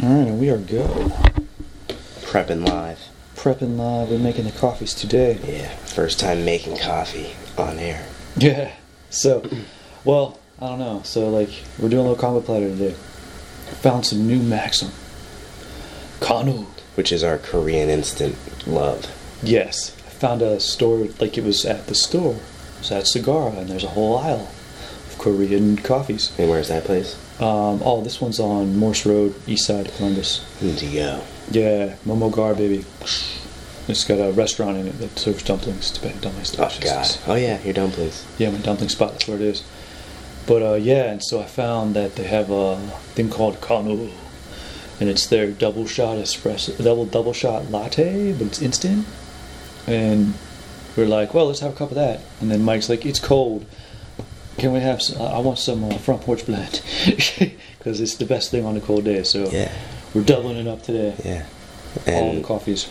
All right, and we are go. Prepping live. Prepping live. We're making the coffees today. Yeah, first time making coffee on air. Yeah. So, well, I don't know. So, like, we're doing a little combo platter today. Found some new Maxim. Kanu. Which is our Korean instant love. Yes. I found a store, like, it was at the store. It was at Saraga, and there's a whole aisle of Korean coffees. And where's that place? Um, oh, this one's on Morse Road, east side of Columbus. To go. Yeah, Momo Ghar, baby. It's got a restaurant in it that serves dumplings, Tibetan dumplings. Oh. God. Oh yeah, your dumplings. Yeah, my dumpling spot. That's where it is. But uh, yeah, and so I found that they have a thing called Kanu, and it's their double shot espresso, double double shot latte, but it's instant. And we're like, well, let's have a cup of that. And then Mike's like, it's cold. Can we have? Some, I want some uh, front porch blend because it's the best thing on a cold day. So Yeah. we're doubling it up today. Yeah. All the coffees.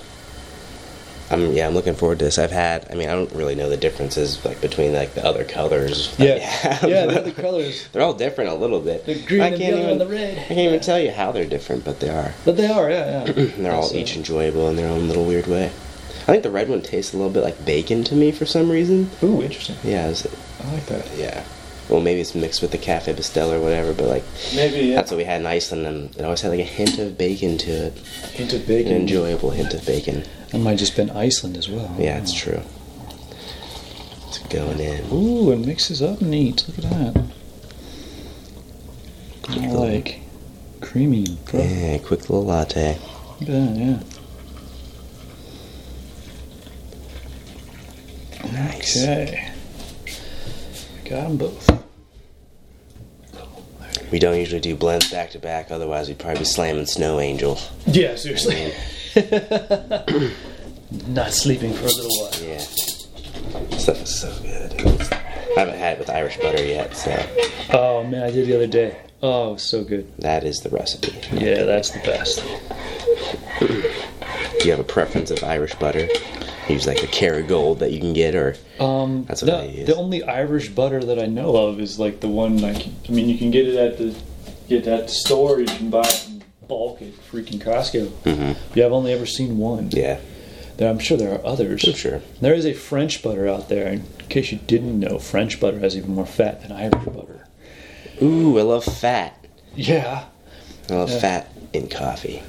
I'm yeah, I'm looking forward to this. I've had. I mean, I don't really know the differences like between like the other colors. Yeah, yeah, the other colors. They're all different a little bit. The green I and can't yellow even, and the red. I can't even tell you how they're different, but they are. But they are, yeah, yeah. They're all That's, uh, each enjoyable in their own little weird way. I think the red one tastes a little bit like bacon to me for some reason. Ooh, interesting. Yeah, is it, I like that. yeah. Well, maybe it's mixed with the Cafe Bustelo or whatever, but like Maybe yeah. that's what we had in Iceland, and it always had like a hint of bacon to it, hint of bacon, an enjoyable hint of bacon. It might just been Iceland as well. Yeah, it's true. It's going in. Ooh, it mixes up neat. Look at that. I little- like creamy. and fluffy. Yeah, quick little latte. Look at that, yeah. Nice. Okay. Got them both. We don't usually do blends back to back, otherwise we'd probably be slamming Snow Angel. Yeah, seriously. Not sleeping for a little while. Yeah. Stuff is so good. I haven't had it with Irish butter yet, so Oh man, I did the other day. Oh, so good. that is the recipe. Yeah, that's the best. Do you have a preference of Irish butter? Use like the Kerrygold that you can get, or Um, That's what the, I use. the only Irish butter that I know of is like the one like I mean you can get it at the get it at the store. You can buy it in bulk at freaking Costco. Mhm. Yeah, I've only ever seen one. yeah, There, I'm sure there are others. I'm sure. There is a French butter out there. In case you didn't know, French butter has even more fat than Irish butter. Ooh, I love fat. Yeah. I love Yeah. fat in coffee.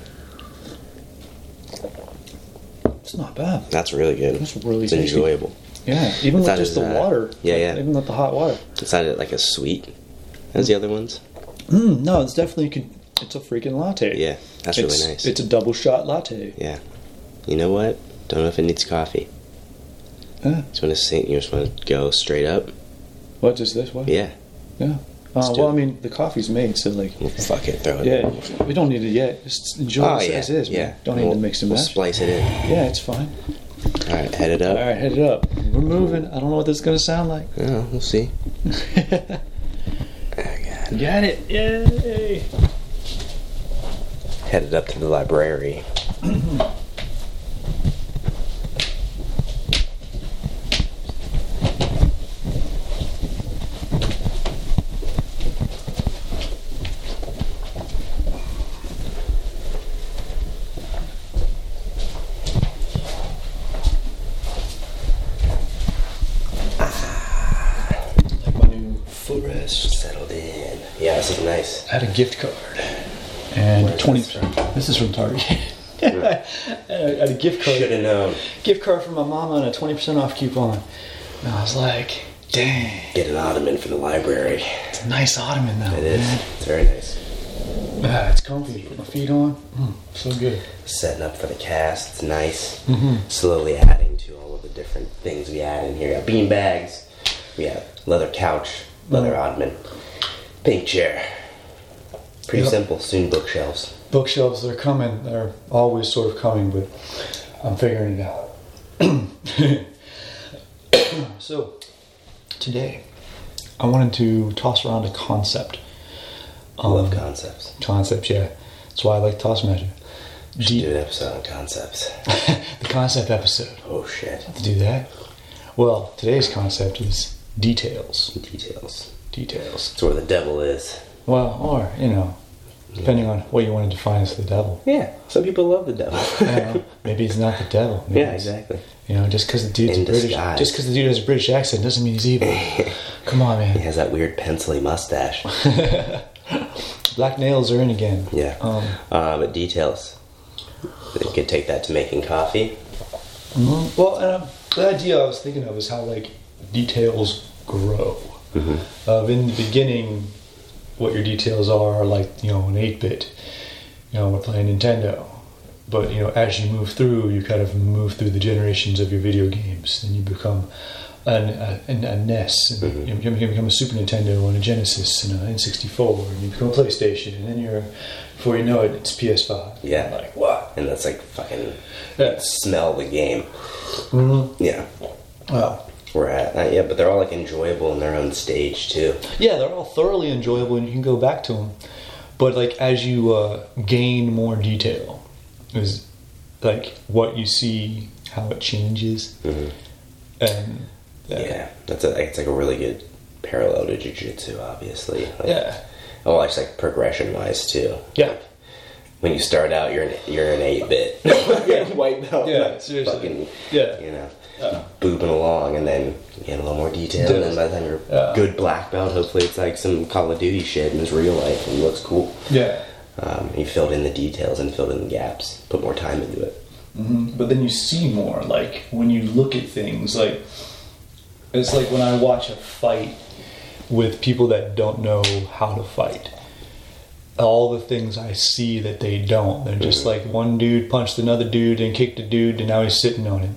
It's not bad. That's really good. It's really it's tasty. enjoyable. Yeah, even with just the uh, water. yeah, yeah. Even with the hot water. It's not like a sweet as the other ones. Mm, no, it's definitely it's a freaking latte. Yeah, that's it's, really nice. It's a double shot latte. yeah. You know what? Don't know if it needs coffee. Yeah. Just want to. You just want to go straight up. What is this? one? Yeah. Yeah. Uh, well. I mean, the coffee's made, so like, fuck it. Throw it. yeah, we don't need it yet. Just enjoy Oh it yeah. as is. yeah. Man. Don't we'll, need to mix and We'll match. splice it in. Yeah, it's fine. All right, head it up. All right, head it up. We're moving. I don't know what this is gonna sound like. Oh, we'll see. Got it. Yay! Headed up to the library. Like my new footrest. Settled in. Yeah, this is nice. I had a gift card and Where's twenty. this from? This is from Target. I had a gift card. Should have known. Gift card from my mama and a twenty percent off coupon. And I was like, "Dang, Get an ottoman for the library. it's a nice ottoman though." It is. man. It's very nice. Ah, it's comfy. Put my feet on. Mm, so good. Setting up for the cast. It's nice. Mhm. Slowly adding to all of the different things we add in here. We got bean bags. We have leather couch, leather Mhm. ottoman, pink chair. Pretty Yep. simple. Soon bookshelves. Bookshelves, they're coming. They're always sort of coming, but I'm figuring it out. so, today, I wanted to toss around a concept. I love um, concepts. concepts. Yeah. That's why I like toss magic. Do an episode on concepts. the concept episode. Oh shit. To do that. Well, today's concept is details. Details. Details. That's where the devil is. Well, or you know, depending on what you want to define as the devil. Yeah, some people love the devil. Maybe he's not the devil. Maybe yeah, exactly. You know, just because the dude's In British, disguise. just because the dude has a British accent doesn't mean he's evil. Come on, man. He has that weird pencily mustache. Black nails are in again. Yeah. Um, Uh, but details. You could take that to making coffee. mhm. Well, um, the idea I was thinking of is how like details grow. Of in the beginning, what your details are like you know an eight bit. You know, we're playing Nintendo. But you know, as you move through, you kind of move through the generations of your video games. Then you become an, a, an, a NES, and Mhm. you, become, you become a Super Nintendo and a Genesis and an N64, and you become a PlayStation, and then you're, before you know it, it's PS5. Yeah. like what? And that's like fucking Yeah. smell the game. Mm-hmm. Yeah. Wow. We're at uh, yeah, but they're all like enjoyable in their own stage too. Yeah, they're all thoroughly enjoyable, and you can go back to them. But like as you uh, gain more detail, is like what you see, how it changes, Mhm. and Yeah, that's a it's like a really good parallel to jujitsu, obviously. Like, yeah, Oh, it's like progression wise too. yeah, When you start out, you're an, you're an eight bit yeah, white belt. Yeah, seriously. Fucking, Yeah. You know, Yeah. booping along, and then you get a little more detail, and then by the time you're Yeah. good black belt, hopefully it's like some Call of Duty shit and it's real life and looks cool. yeah. Um, you filled in the details and filled in the gaps, put more time into it. hmm But then you see more. Like when you look at things, like it's like when I watch a fight with people that don't know how to fight. All the things I see that they don't. They're just like one dude punched another dude and kicked a dude, and now he's sitting on him.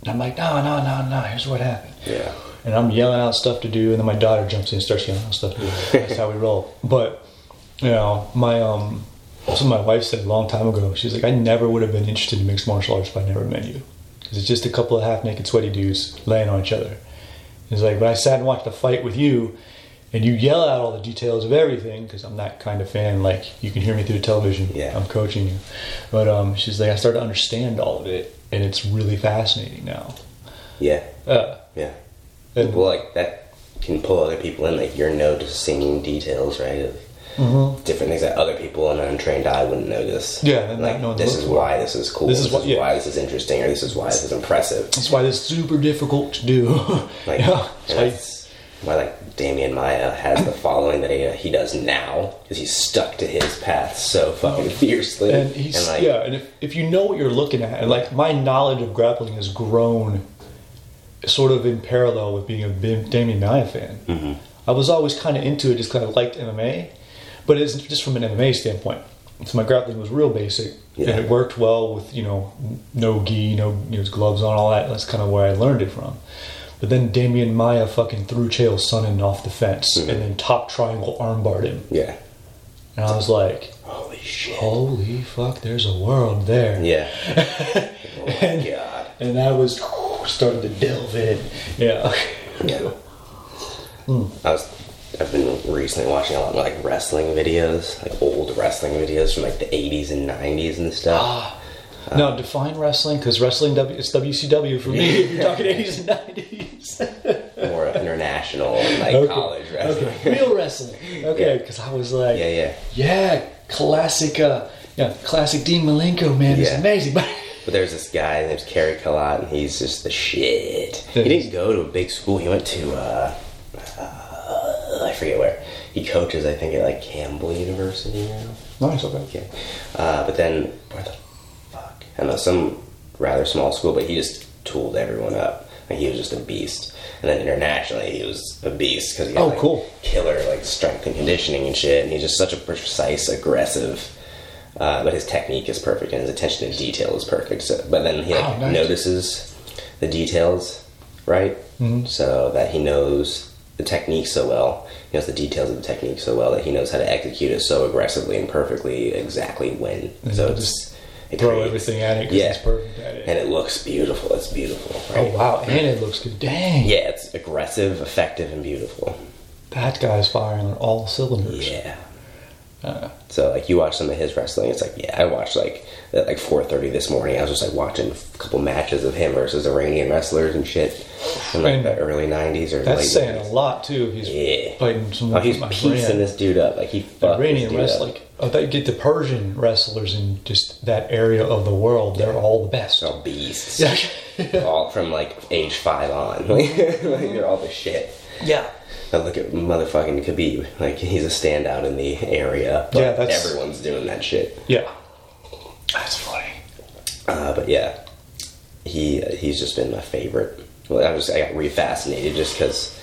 And I'm like, no, no, no, no. Here's what happened. Yeah. and I'm yelling out stuff to do, and then my daughter jumps in and starts yelling out stuff to do. That's how we roll. But you know, my um, so my wife said a long time ago. She's like, I never would have been interested in mixed martial arts if I never met you, because it's just a couple of half naked sweaty dudes laying on each other. It's like, but I sat and watched a fight with you, and you yell out all the details of everything because I'm that kind of fan. Like you can hear me through the television. Yeah. I'm coaching you, but um, she's like, I started to understand all of it, and it's really fascinating now. Yeah. Uh, Yeah. and, Well, like that can pull other people in, like you're noticing details, right? Of Mhm. different things that other people in an untrained eye wouldn't notice. Yeah, and like to this is why this is cool. This This, is is, yeah. why this is interesting, or this is why this is impressive. That's why this is super difficult to do. Like, yeah. And why like Demian Maia has the following that he, he does now because he's stuck to his path so fucking fiercely. and he's like, yeah, and if, if you know what you're looking at, and like my knowledge of grappling has grown, sort of in parallel with being a Demian Maia fan. Mhm. I was always kind of into it just because I liked MMA, but it's just from an MMA standpoint. So my grappling was real basic, Yeah. and it worked well with you know no gi, no you know, gloves on, all that. That's kind of where I learned it from. But then Demian Maia fucking threw Chael Sonnen off the fence, Mhm. and then top triangle armbarred him, yeah. and I was like, Holy shit. "Holy fuck, there's a world there." Yeah. oh And- god. And I was started to delve in. Yeah. Yeah. I was. I've been recently watching a lot of like wrestling videos, like old wrestling videos from like the 80s and 90s and stuff. Ah. Now define wrestling because wrestling W it's WCW for me. If you're talking 80s and 90s. More international, like Okay. college wrestling. Okay. Real wrestling. Okay, Yeah. because I was like, Yeah, yeah. yeah, classic. Uh, yeah, classic Dean Malenko man Yeah. amazing. But But there's this guy named Cary Kolat, and he's just the shit. He didn't go to a big school. He went to, uh, uh, I forget where. He coaches, I think, at like Campbell University now. nice. Okay. Okay. Uh, but then, where the I know, some rather small school, but he just tooled everyone up. Like, he was just a beast. And then internationally, he was a beast because he had Oh, like, cool. killer like strength and conditioning and shit. And he's just such a precise, aggressive. Uh, but his technique is perfect and his attention to detail is perfect. So, but then he like Oh, nice. notices the details, right? Mhm. So that he knows the technique so well. He knows the details of the technique so well that he knows how to execute it so aggressively and perfectly, exactly when. And so it's just it Throw creates- everything at it because Yeah. he's perfect at it. and it looks beautiful. It's beautiful, oh wow, and it looks good. Dang. Yeah, it's aggressive, effective, and beautiful. That guy's firing on all cylinders. Yeah. Uh, So like you watch some of his wrestling, it's like yeah, I watched like at like four thirty this morning. I was just like watching a couple matches of him versus Iranian wrestlers and shit from like And the early nineties or late that's saying 90s. a lot too. He's Yeah. fighting Oh, he's piecing this dude up like he Iranian wrestling. up. I thought you get the Persian wrestlers in just that area of the world. They're all the best. They're all beasts. Yeah. all from like age five on. like they're all the shit. yeah. Now look at motherfucking Khabib. Like he's a standout in the area. But Yeah, that's- everyone's doing that shit. Yeah. That's funny. Uh, but yeah, he he's just been my favorite. Well, I was I got refascinated just because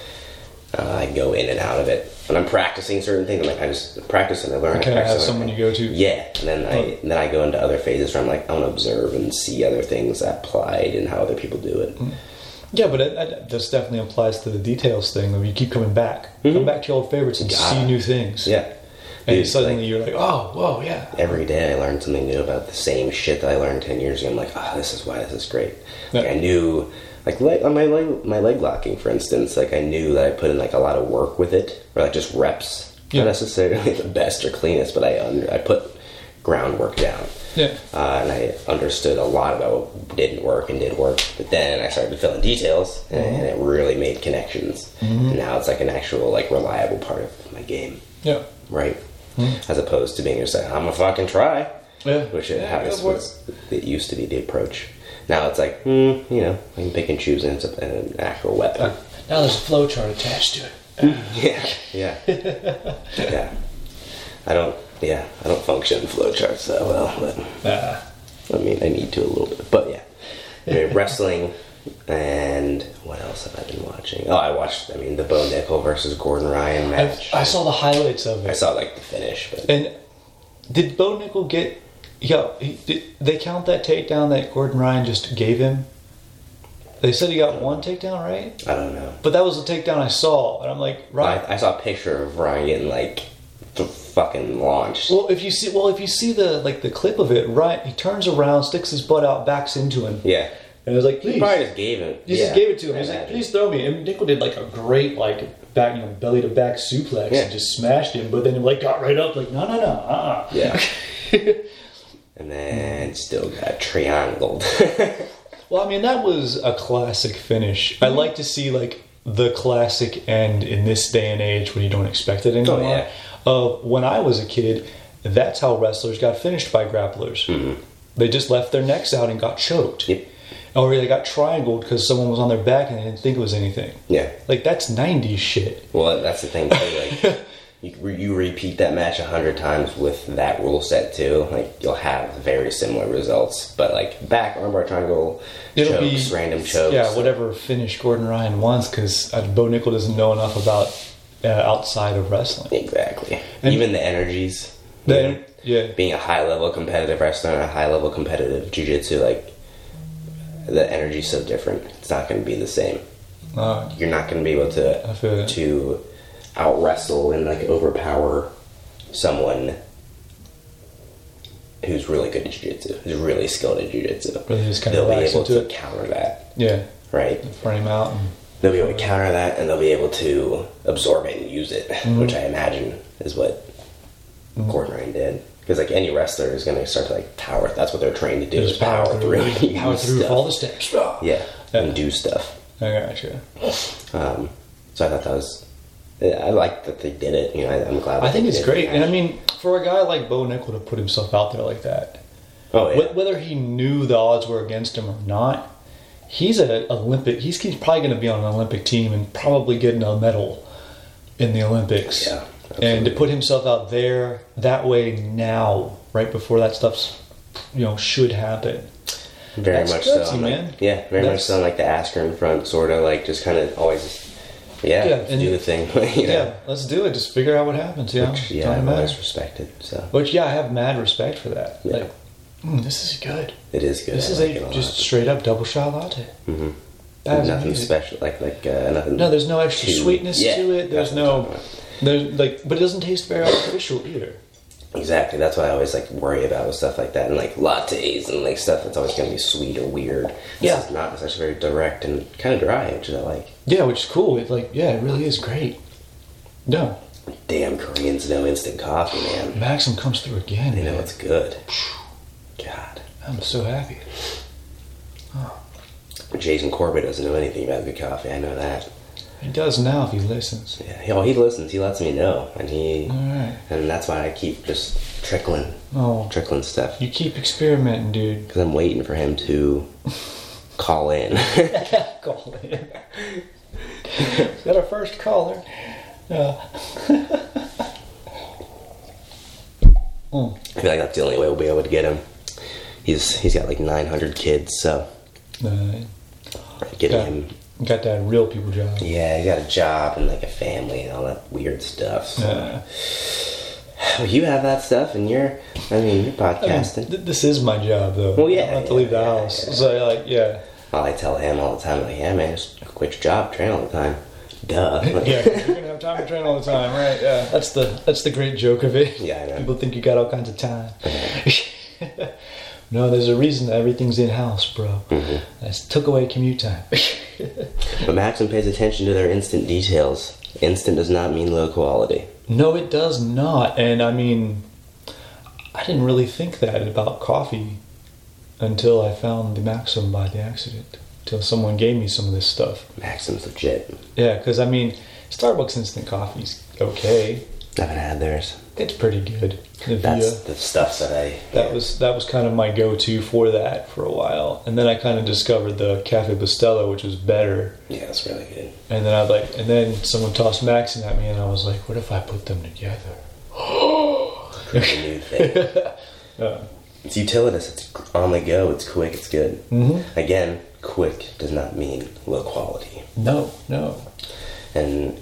uh, I go in and out of it. When I'm practicing certain things, I'm like I just practice and I learn. I Can I have someone you go to? Yeah, and then I and then I go into other phases where I'm like I want to observe and see other things applied and how other people do it. Mm. Yeah, but it, it, this definitely applies to the details thing. Though you keep coming back, mm-hmm. come back to your old favorites and see new things. Yeah, and Dude, suddenly like, you're like, oh, whoa, yeah. every day I learn something new about the same shit that I learned ten years ago. I'm like, oh, this is why this is great. Like I knew, like leg, on my leg, my leg locking, for instance, like I knew that I put in like a lot of work with it, or like just reps. Yeah. Not necessarily the best or cleanest, but I under, I put groundwork down. Yeah. Uh, and I understood a lot about what didn't work and did work. But then I started to fill in details, and, Mm-hmm. it really made connections. And now it's like an actual, like reliable part of my game, Yeah. right? As opposed to being just like, I'm gonna fucking try, Mm-hmm. Yeah. which it, Yeah, how this it. was. It used to be the approach. Now it's like, hmm, you know, I can pick and choose, and it's a, an actual weapon. Now there's a flowchart attached to it. Yeah, yeah, yeah. I don't, yeah, I don't function in flowcharts that well, but. Ah. I mean, I need to a little bit, but yeah. I mean, wrestling and what else have I been watching? Oh, I watched. I mean, the Bo Nickal versus Gordon Ryan I, match. I saw the highlights of it. I saw like the finish, but And did Bo Nickal get? Yeah, he, they count that takedown that Gordon Ryan just gave him? They said he got one takedown, right? I don't know. But that was the takedown I saw, and I'm like, right. I, I saw a picture of Ryan getting like the fucking launched. Well, if you see, well, if you see the like the clip of it, right? He turns around, sticks his butt out, backs into him, yeah, and it was like, he probably just gave him. he yeah, just gave it to him. I He's like, please throw me. And Nickal did like a great like back, you know, belly to back suplex Yeah. and just smashed him. But then he like got right up, like, no, no, no, uh, uh Yeah. and then still got triangled. Well, I mean, that was a classic finish. I like to see like the classic end in this day and age when you don't expect it anymore. Oh, yeah. Of when I was a kid, that's how wrestlers got finished by grapplers. They just left their necks out and got choked. Mm-hmm. Yep. Or they got triangled because someone was on their back and they didn't think it was anything. yeah. Like that's '90s shit. Well, that's the thing too. Like, you, you repeat that match a hundred times with that rule set too. Like, you'll have very similar results. But like back armbar triangle It'll chokes, be random chokes. Yeah, whatever finish Gordon Ryan wants because Bo Nickal doesn't know enough about uh, outside of wrestling. Exactly. And- Even the energies. you Then, know, yeah, being a high level competitive wrestler and a high level competitive jujitsu, like the energy's so different. It's not going to be the same. uh, You're not going to be able to I feel it. to out wrestle and like overpower someone who's really good at jiu-jitsu, who's really skilled at jiu-jitsu. Really just kinda they'll be able to it. counter that, yeah, right? frame out. And, They'll be able to counter that, and they'll be able to absorb it and use it, Mm-hmm. which I imagine is what Gordon Ryan did. Because like any wrestler is going to start to like power. That's what they're trained to do is Just power, power through, through, power through stuff. all the steps. yeah, Yeah. and do stuff. I gotcha. Um, so I thought that was. I like that they did it. You know, I, I'm glad. I think it's great, and I mean, for a guy like Bo Nickal to put himself out there like that, oh yeah, whether he knew the odds were against him or not, he's an Olympic. He's, he's probably going to be on an Olympic team and probably getting a medal in the Olympics. Yeah, and to put himself out there that way now, right before that stuff's, you know, should happen. very that's much gutsy, so. Man. Like, yeah, very That's- much so. Like the Asker in front, sort of like just kind of always. Yeah, Yeah, and- do the thing. you know? Yeah, let's do it. Just figure out what happens. Yeah, Which, yeah, I've always respected. So Which yeah, I have mad respect for that. Yeah. Like, mm, this is good. it is good. This I is like a just straight up double shot latte. Mhm. Is nothing amazing. special. Like like uh, nothing. No, there's no extra too- sweetness yeah, to it. There's I'm no, there's like, but it doesn't taste very artificial either. Exactly. That's what I always like worry about with stuff like that, and like lattes and like stuff that's always going to be sweet or weird. This Yeah. is not. It's actually very direct and kind of dry, which I like. Yeah, which is cool. It like, yeah, it really is great. No, Damn Koreans know instant coffee, man. Maxim comes through again. They know it's good. God. I'm so happy. Oh. Jason Corbett doesn't know anything about good coffee. I know that. He does now if he listens. Yeah, he, oh, he listens. He lets me know, and he, All right. and that's why I keep just trickling, Oh, trickling stuff. you keep experimenting, dude. Because I'm waiting for him to call in. Call in. Got our first caller. Yeah. Mm. I feel like that's the only way we'll be able to get him. He's he's got like 900 kids, so Uh, getting got, him. got that real people job. Yeah, he got a job and like a family and all that weird stuff. So. Uh, Well, you have that stuff, and you're. I mean, you're I mean, podcasting. th- this is my job, though. Well, yeah, I have to leave the yeah, house. yeah. So, like, yeah. I tell him all the time, like, yeah, man, just quit your job, train all the time. Duh. Yeah, you're gonna have time to train all the time, right? Yeah, that's the that's the great joke of it. Yeah, I know. People think you got all kinds of time. no, there's a reason that everything's in house, bro. Mhm. That's took away commute time. But Maxim pays attention to their instant details. Instant does not mean low quality. no, it does not. And I mean, I didn't really think that about coffee until I found the Maxim by the accident. Until someone gave me some of this stuff. Maxim's legit. Yeah, because I mean, Starbucks instant coffee's okay. I haven't had theirs. It's pretty good. The That's Via. the stuff that I. That was that was kind of my go-to for that for a while, and then I kind of discovered the Cafe Bustelo, which was better. Yeah, it's really good. And then I like, and then someone tossed Maxim at me, and I was like, what if I put them together? Oh, pretty new thing. Uh, It's utilitous. It's on the go. It's quick. It's good. mhm. Again, quick does not mean low quality. No, no. And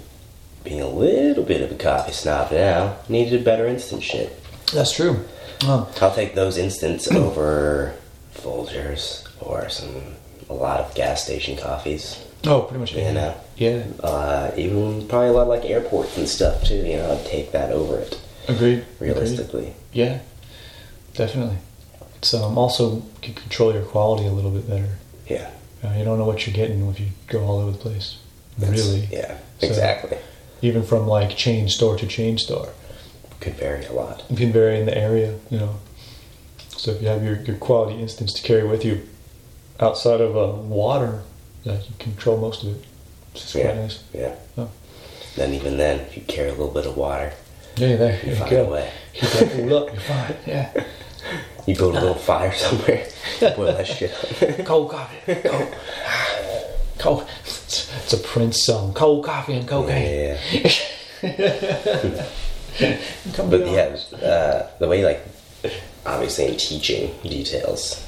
being a little bit of a coffee snob now, needed a better instant shit. That's true. Um, I'll take those instants over Folgers or some a lot of gas station coffees. oh, pretty much. You know, Yeah, uh, even probably a lot like airports and stuff too. You know, I'd take that over it agreed. Agreed. realistically. Yeah, definitely. Um, also can control your quality a little bit better. Yeah, Uh, you don't know what you're getting if you go all over the place. That's- really, Yeah, So- exactly. even from like chain store to chain store. Could vary a lot. It can vary in the area, you know. So if you have your, your quality instance to carry with you outside of uh, water, yeah, you can control most of it. Which Yeah. quite nice. Yeah. Oh. Then even then, if you carry a little bit of water, Yeah, there you you find go. a way. That cool up, you're fine. Yeah. You build a little fire somewhere, boil that shit up. Cold coffee. Cold. Cold. It's, a Prince song. Cold coffee and cocaine. yeah. But yeah, uh, the way like obviously in teaching details.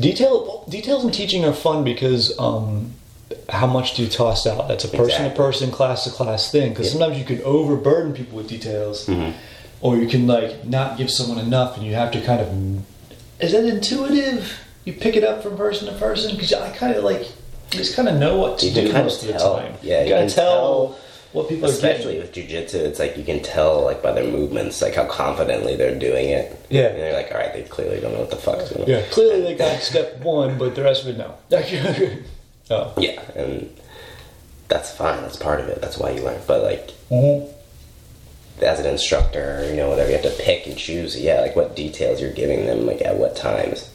Detail details in teaching are fun because um, how much do you toss out? That's a person to person, class to class thing. Because Yeah. sometimes you can overburden people with details, or you can like not give someone enough, and you have to kind of. Is that intuitive? You pick it up from person to person because I kind of like you just kind of know what to You do kind most of the tell. time. Yeah, you, you gotta can tell, tell, what people Especially are with jujitsu, it's like you can tell like by their movements, like how confidently they're doing it. Yeah. And you're like, all right, they clearly don't know what the fuck's going on. Yeah, clearly they got step one, but the rest of it no. oh. Yeah, and that's fine. That's part of it. That's why you learn. But like Mhm. As an instructor, you know, whatever, you have to pick and choose. Yeah, like what details you're giving them, like at what times,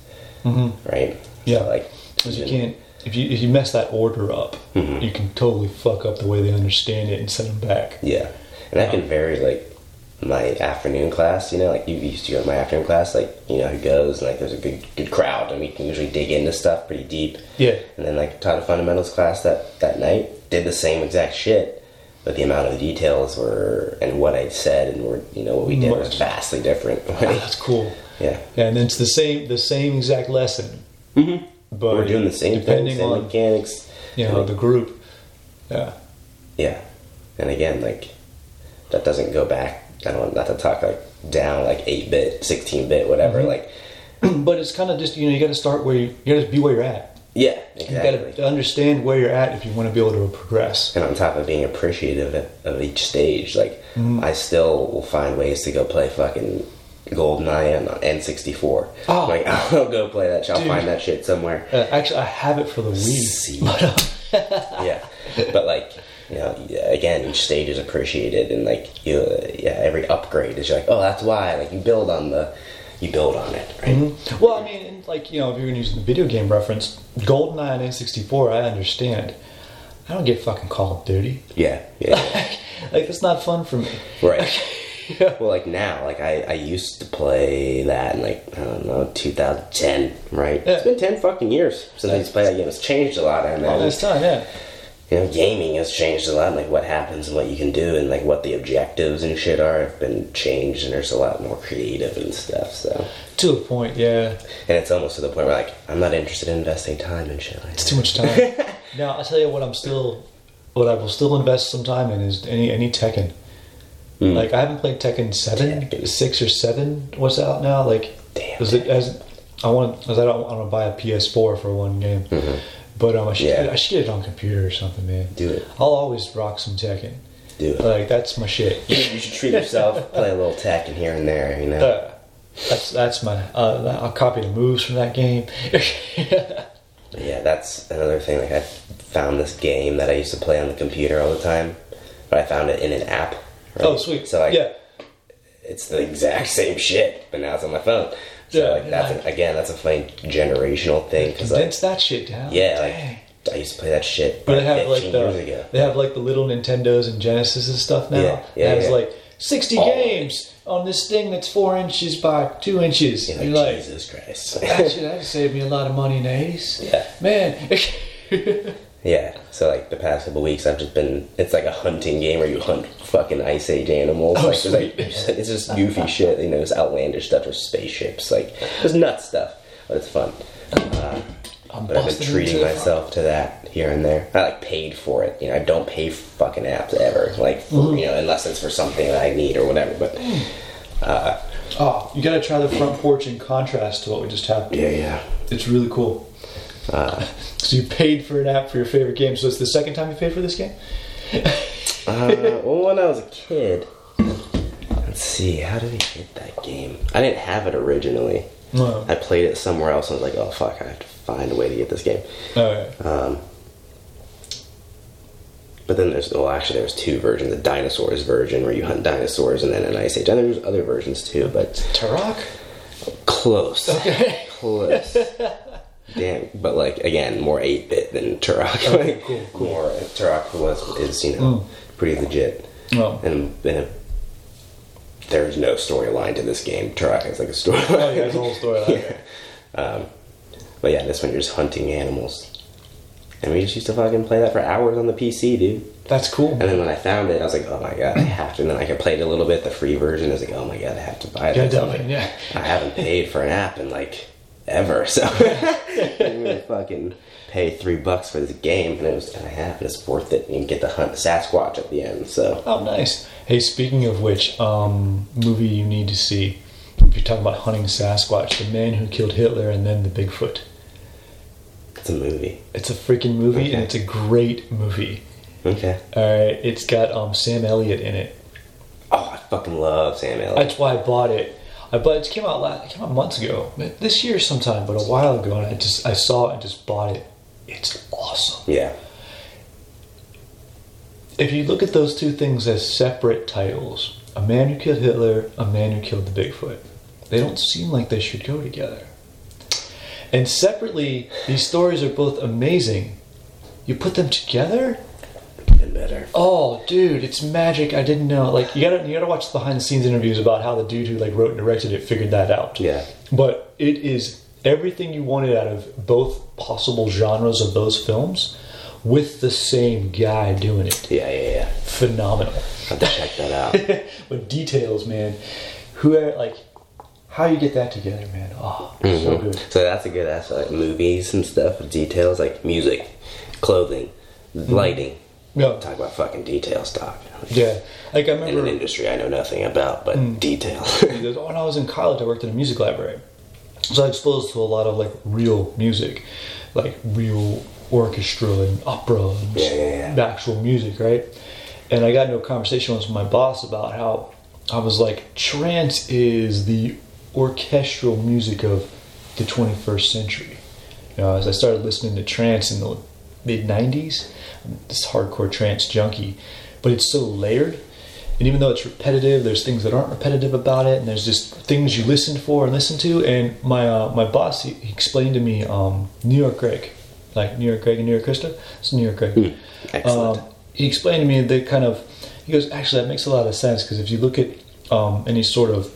Mhm. right? Yeah. So, like Because you can't if you if you mess that order up, Mhm. you can totally fuck up the way they understand it and send them back. Yeah, and that can vary. Like my afternoon class, you know, like you used to go to my afternoon class, like you know who goes, and like there's a good good crowd, and we can usually dig into stuff pretty deep. Yeah. And then like taught a fundamentals class that that night, did the same exact shit, but the amount of the details were and what I said and were you know what we did was vastly different. Ah, that's cool. yeah. And it's the same the same exact lesson, Mm-hmm. but We're doing the same thing, depending same on mechanics. you know the group. Yeah. Yeah, and again, like that doesn't go back. I don't want not to talk like down like eight bit, sixteen bit, whatever. Mm-hmm. Like, but it's kind of just you know you got to start where you you got to be where you're at. Yeah, You exactly. got to understand where you're at if you want to be able to progress. and on top of being appreciative of, each stage, like Mm-hmm. I still will find ways to go play fucking GoldenEye on N64. Oh. like I'll go play that. shit. I'll Dude. find that shit somewhere. Uh, actually, I have it for the Wii. See. But, uh, yeah, but like you know, again, each stage is appreciated, and like you, yeah, every upgrade is like, oh, that's why. Like you build on the, you build on it, right? Mhm. Well, I mean, like you know, if you're going to use the video game reference, GoldenEye and N64, I understand. I don't get fucking Call of Duty. Yeah, yeah. like it's not fun for me. Right. yeah. Well, like now, like I, I used to play that in like I don't know 2010, right? Yeah. It's been 10 fucking years since I used to play that game. It's changed a lot, I All imagine. this time, yeah. You know, gaming has changed a lot. Like what happens and what you can do, and like what the objectives and shit are have been changed, and there's a lot more creative and stuff. So, To a point, yeah. and it's almost to the point where like I'm not interested in investing time in shit. Like It's too much time. now I'll tell you what I'm still what I will still invest some time in is any any Tekken. Mm. Like I haven't played Tekken seven, Tekken. six or seven. What's out now? Like, Damn, is it as I want? Cause I don't want to buy a PS4 for one game, but um, I should. Yeah. I should get it on computer or something, man. Do it. I'll always rock some Tekken. Do it. Like that's my shit. you should treat yourself, play a little Tekken here and there. You know. Uh, that's that's my. Uh, I'll copy the moves from that game. Yeah, that's another thing. Like I found this game that I used to play on the computer all the time, but I found it in an app. right? oh sweet. So like, yeah. It's the exact same shit, but now it's on my phone. So Yeah, like that's again, that's a funny generational thing because like, that shit down. yeah, Dang. like I used to play that shit But like they have like the they have like the little Nintendos and Genesis and stuff now. Yeah, yeah, it has yeah. like sixty Oh. games on this thing that's four inches by two inches. Yeah, You're like, like, Jesus Christ. that should that saved me a lot of money in the eighties. Yeah. man. yeah, so like the past couple weeks, I've just been. It's like a hunting game where you hunt fucking ice age animals. Oh, like, there's, like, it's just goofy shit. You know, it's outlandish stuff. There's spaceships. Like there's nuts stuff, but it's fun. Uh, I'm but I've been treating myself to that here and there. I like paid for it. You know, I don't pay fucking apps ever. Like for, Mm-hmm. you know, unless it's for something that I need or whatever. But Oh, you gotta try the front porch in contrast to what we just had. yeah, yeah. It's really cool. Uh, So you paid for an app for your favorite game. So it's the second time you paid for this game. Uh, well, when I was a kid, let's see, how did we get that game? I didn't have it originally. No. I played it somewhere else and I was like, oh fuck, I have to find a way to get this game. Oh, yeah. Um, but then there's, well, actually, there's two versions: the dinosaurs version where you hunt dinosaurs, and then an ice age. And there's other versions too, but Turok. close, Okay. close. Damn, but like again, more eight bit than Turok. Okay, Like, cool, cool. More Turok was is you know pretty legit. Oh. and, and there's no storyline to this game. Turok has like a storyline. Oh, yeah, there's a whole storyline. yeah. Um, but yeah, this one you're just hunting animals. And we just used to fucking play that for hours on the PC, dude. That's cool. And then when I found it, I was like, oh my god, I have to. And then I could play it a little bit, the free version. I was like, oh my god, I have to buy it. Yeah, I'm definitely, like, yeah. I haven't paid for an app in like ever. So I'm gonna fucking pay three bucks for this game, and it was, and I have, and it's worth it. And you get to hunt Sasquatch at the end. So Oh, nice. Hey, speaking of which, um, movie you need to see. If you're talking about hunting Sasquatch, The Man Who Killed Hitler and then the Bigfoot. it's a movie. It's a freaking movie, Okay. and it's a great movie. Okay. All right, it's got um, Sam Elliott in it. Oh, I fucking love Sam Elliott. That's why I bought it. Uh, I bought it came out last, it came out months ago, this year sometime, but a while ago, and I just I saw it and just bought it. It's awesome. yeah. If you look at those two things as separate titles, A Man Who Killed Hitler, A Man Who Killed the Bigfoot, they don't seem like they should go together. And separately, these stories are both amazing. You put them together, Better. oh, dude, it's magic. I didn't know. Like you gotta you gotta watch the behind the scenes interviews about how the dude who like wrote and directed it figured that out. Yeah. But it is everything you wanted out of both possible genres of those films, with the same guy doing it. Yeah, yeah, yeah. Phenomenal. Have to check that out. With details, man. Who are like how you get that together, man? Oh, so Mhm. good. So that's a good aspect. Like movies and stuff with details, like music, clothing, lighting. No, Talk about fucking detail stock. yeah. Like I In an industry I know nothing about, but mm. detail. Oh, when I was in college, I worked in a music library. So I exposed to a lot of like real music, like real orchestra and opera and Yeah, yeah, yeah. actual music, right? And I got into a conversation once with my boss about how I was like, trance is the orchestral music of the 21st century. You know, as I started listening to trance in the mid 90s, this hardcore trance junkie, but it's so layered. And even though it's repetitive, there's things that aren't repetitive about it, and there's just things you listen for and listen to. And my uh, my boss he, he explained to me um, New York Greg, like New York Greg and New York Krista. It's New York Greg. Hmm. Excellent. Um, he explained to me the kind of. He goes, actually, that makes a lot of sense because if you look at um, any sort of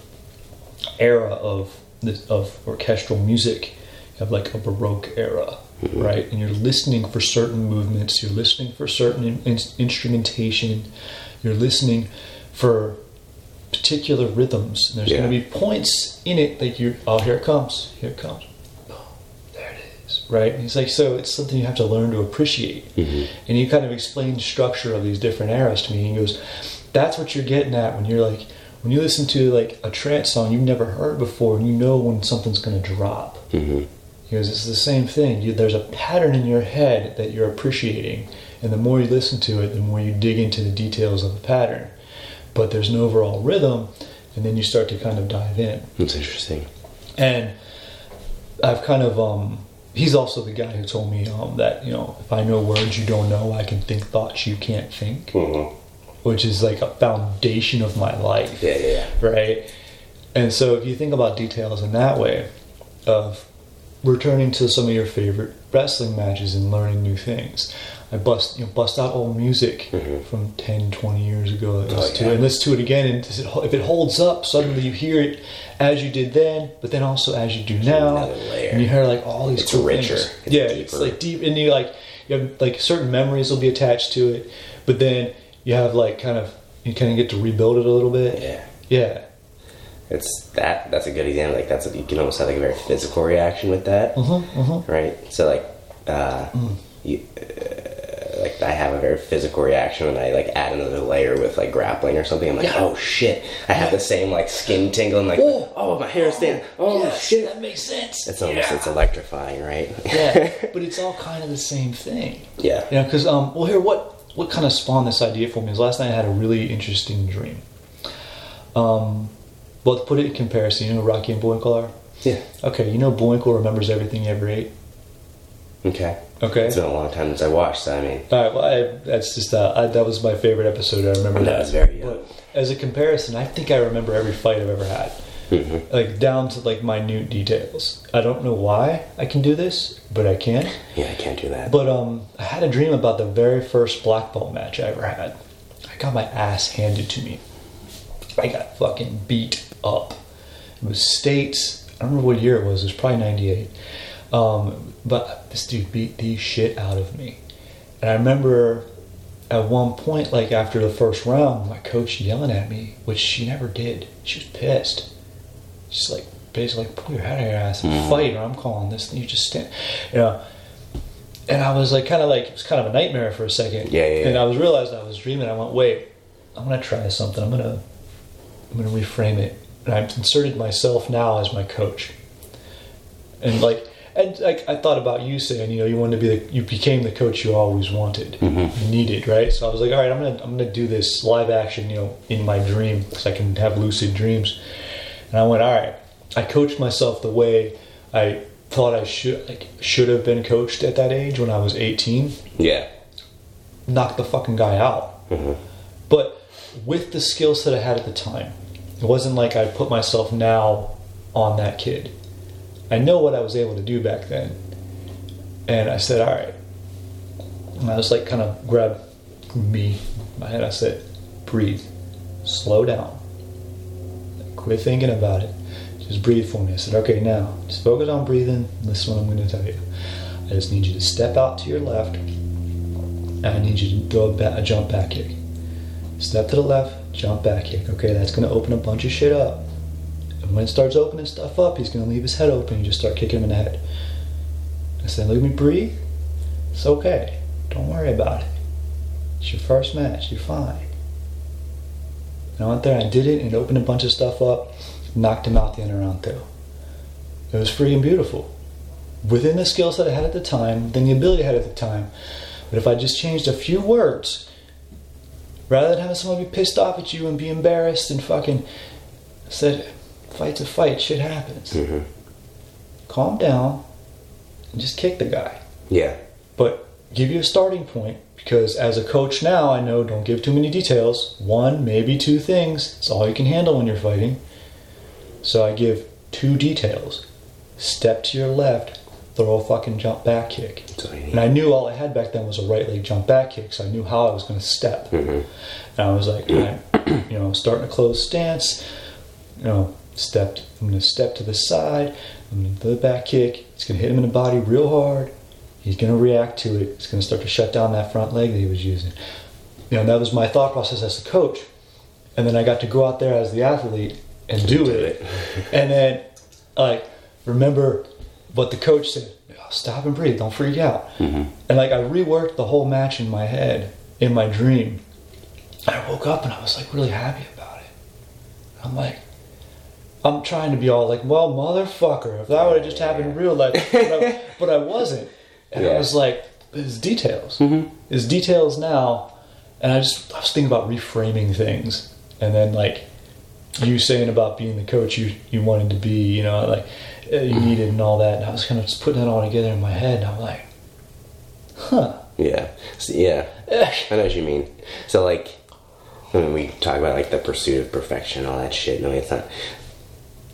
era of this, of orchestral music, you have like a Baroque era, right? And you're listening for certain movements, you're listening for certain in, in- instrumentation, you're listening for particular rhythms. And there's Yeah. going to be points in it that you're, oh, here it comes, here it comes. Boom, there it is, right? And he's like, so it's something you have to learn to appreciate. And he kind of explained the structure of these different eras to me. And he goes, that's what you're getting at when you're like, when you listen to like a trance song you've never heard before, and you know when something's going to drop. hmm He goes, it's the same thing. You, there's a pattern in your head that you're appreciating, and the more you listen to it, the more you dig into the details of the pattern. But there's an overall rhythm, and then you start to kind of dive in. That's interesting. And I've kind of, um, he's also the guy who told me um, that, you know, if I know words you don't know, I can think thoughts you can't think, hmm which is like a foundation of my life Yeah, yeah, yeah. right? And so if you think about details in that way, of returning to some of your favorite wrestling matches and learning new things. I bust you know, bust out old music Mhm. from 10, 20 years ago Oh, listen to and listen to it again and does it, if it holds up, suddenly you hear it as you did then, but then also as you do now. And you hear like all these It's cool richer. things. It's yeah, it's like deep and you like you have like certain memories will be attached to it, but then you have like kind of you kind of get to rebuild it a little bit. Yeah. Yeah. It's that. That's a good example. Like that's a, you can almost have like a very physical reaction with that, Mm-hmm, mm-hmm. right? So like, uh, you, uh, like I have a very physical reaction when I like add another layer with like grappling or something. I'm like, Yeah. oh shit! I have the same like skin tingling. Like, Oh. oh, my hair is standing. Oh Yes, shit! that makes sense. It's almost yeah. it's electrifying, right? yeah, but it's all kind of the same thing. yeah. Yeah, because um, well, here what what kind of spawned this idea for me is last night I had a really interesting dream. Um, well, to put it in comparison, you know Rocky and Bullwinkle are? Yeah. Okay, you know Bullwinkle remembers everything he ever ate. Okay. Okay. It's been a long time since I watched. So I mean, All right, well, I, that's just uh, I, that was my favorite episode. I remember That that. was very young. But as a comparison, I think I remember every fight I've ever had, mhm. like down to like minute details. I don't know why I can do this, but I can. yeah, I can't do that. But um, I had a dream about the very first black belt match I ever had. I got my ass handed to me. I got fucking beat up. It was states. I don't remember what year it was. It was probably '98. Um, but this dude beat the shit out of me. And I remember at one point, like after the first round, my coach yelling at me, which she never did. She was pissed. She's like, basically, like, pull your head out of your ass and Mhm. fight, or I'm calling this. And you just stand, you know. And I was like, kind of like, it was kind of a nightmare for a second. Yeah, yeah, yeah. And I was realized I was dreaming. I went, wait, I'm gonna try something. I'm gonna, I'm gonna reframe it. And I've inserted myself now as my coach. And like, and like I thought about you saying, you know, you wanted to be the, you became the coach you always wanted, Mhm. you needed, right? So I was like, all right, I'm gonna, I'm gonna do this live action, you know, in my dream, because I can have lucid dreams. And I went, all right. I coached myself the way I thought I should, like, should have been coached at that age when I was 18. yeah. Knocked the fucking guy out hmm but with the skill set I had at the time, it wasn't like I put myself now on that kid. I know what I was able to do back then, and I said, "All right." And I was like, kind of grabbed me, my head. I said, "Breathe, slow down, quit thinking about it. Just breathe for me." I said, "Okay, now just focus on breathing. This is what I'm going to tell you. I just need you to step out to your left, and I need you to do a, a jump back kick." Step to the left, jump back kick. Okay, that's going to open a bunch of shit up. And when it starts opening stuff up, he's going to leave his head open. You just start kicking him in the head. I said, at me breathe. It's okay. Don't worry about it. It's your first match. You're fine. And I went there and I did it and it opened a bunch of stuff up. Knocked him out the end of round two. It was freaking beautiful. Within the skills that I had at the time, then the ability I had at the time. But if I just changed a few words, rather than having someone be pissed off at you and be embarrassed and fucking said, fight's a fight, shit happens. hmm Calm down and just kick the guy. Yeah. But give you a starting point because as a coach now, I know don't give too many details. One, maybe two things. It's all you can handle when you're fighting. So I give two details. Step to your left, throw a fucking jump back kick. That's all you need. And I knew all I had back then was a right leg jump back kick, so I knew how I was going to step. Mm-hmm. And I was like, right, you know, I'm starting a closed stance. You know, stepped. I'm going to step to the side. I'm going to do the back kick. It's going to hit him in the body real hard. He's going to react to it. It's going to start to shut down that front leg that he was using. You know, that was my thought process as the coach. And then I got to go out there as the athlete and do, Do it. it. and then, like, remember what the coach said. "Oh, Stop and breathe. Don't freak out. Mm-hmm. And like, I reworked the whole match in my head, in my dream. I woke up and I was like really happy about it. I'm like, I'm trying to be all like, well, motherfucker, if that would have just happened in real life, but I, but I wasn't. And I was like, it's details. Mm-hmm. It's details now. And I just, I was thinking about reframing things. And then like, you saying about being the coach you, you wanted to be, you know, like you needed and all that. And I was kind of just putting it all together in my head. And I'm like, huh. Yeah. So, yeah. I know what you mean. So like when we talk about like the pursuit of perfection, all that shit. No, it's not.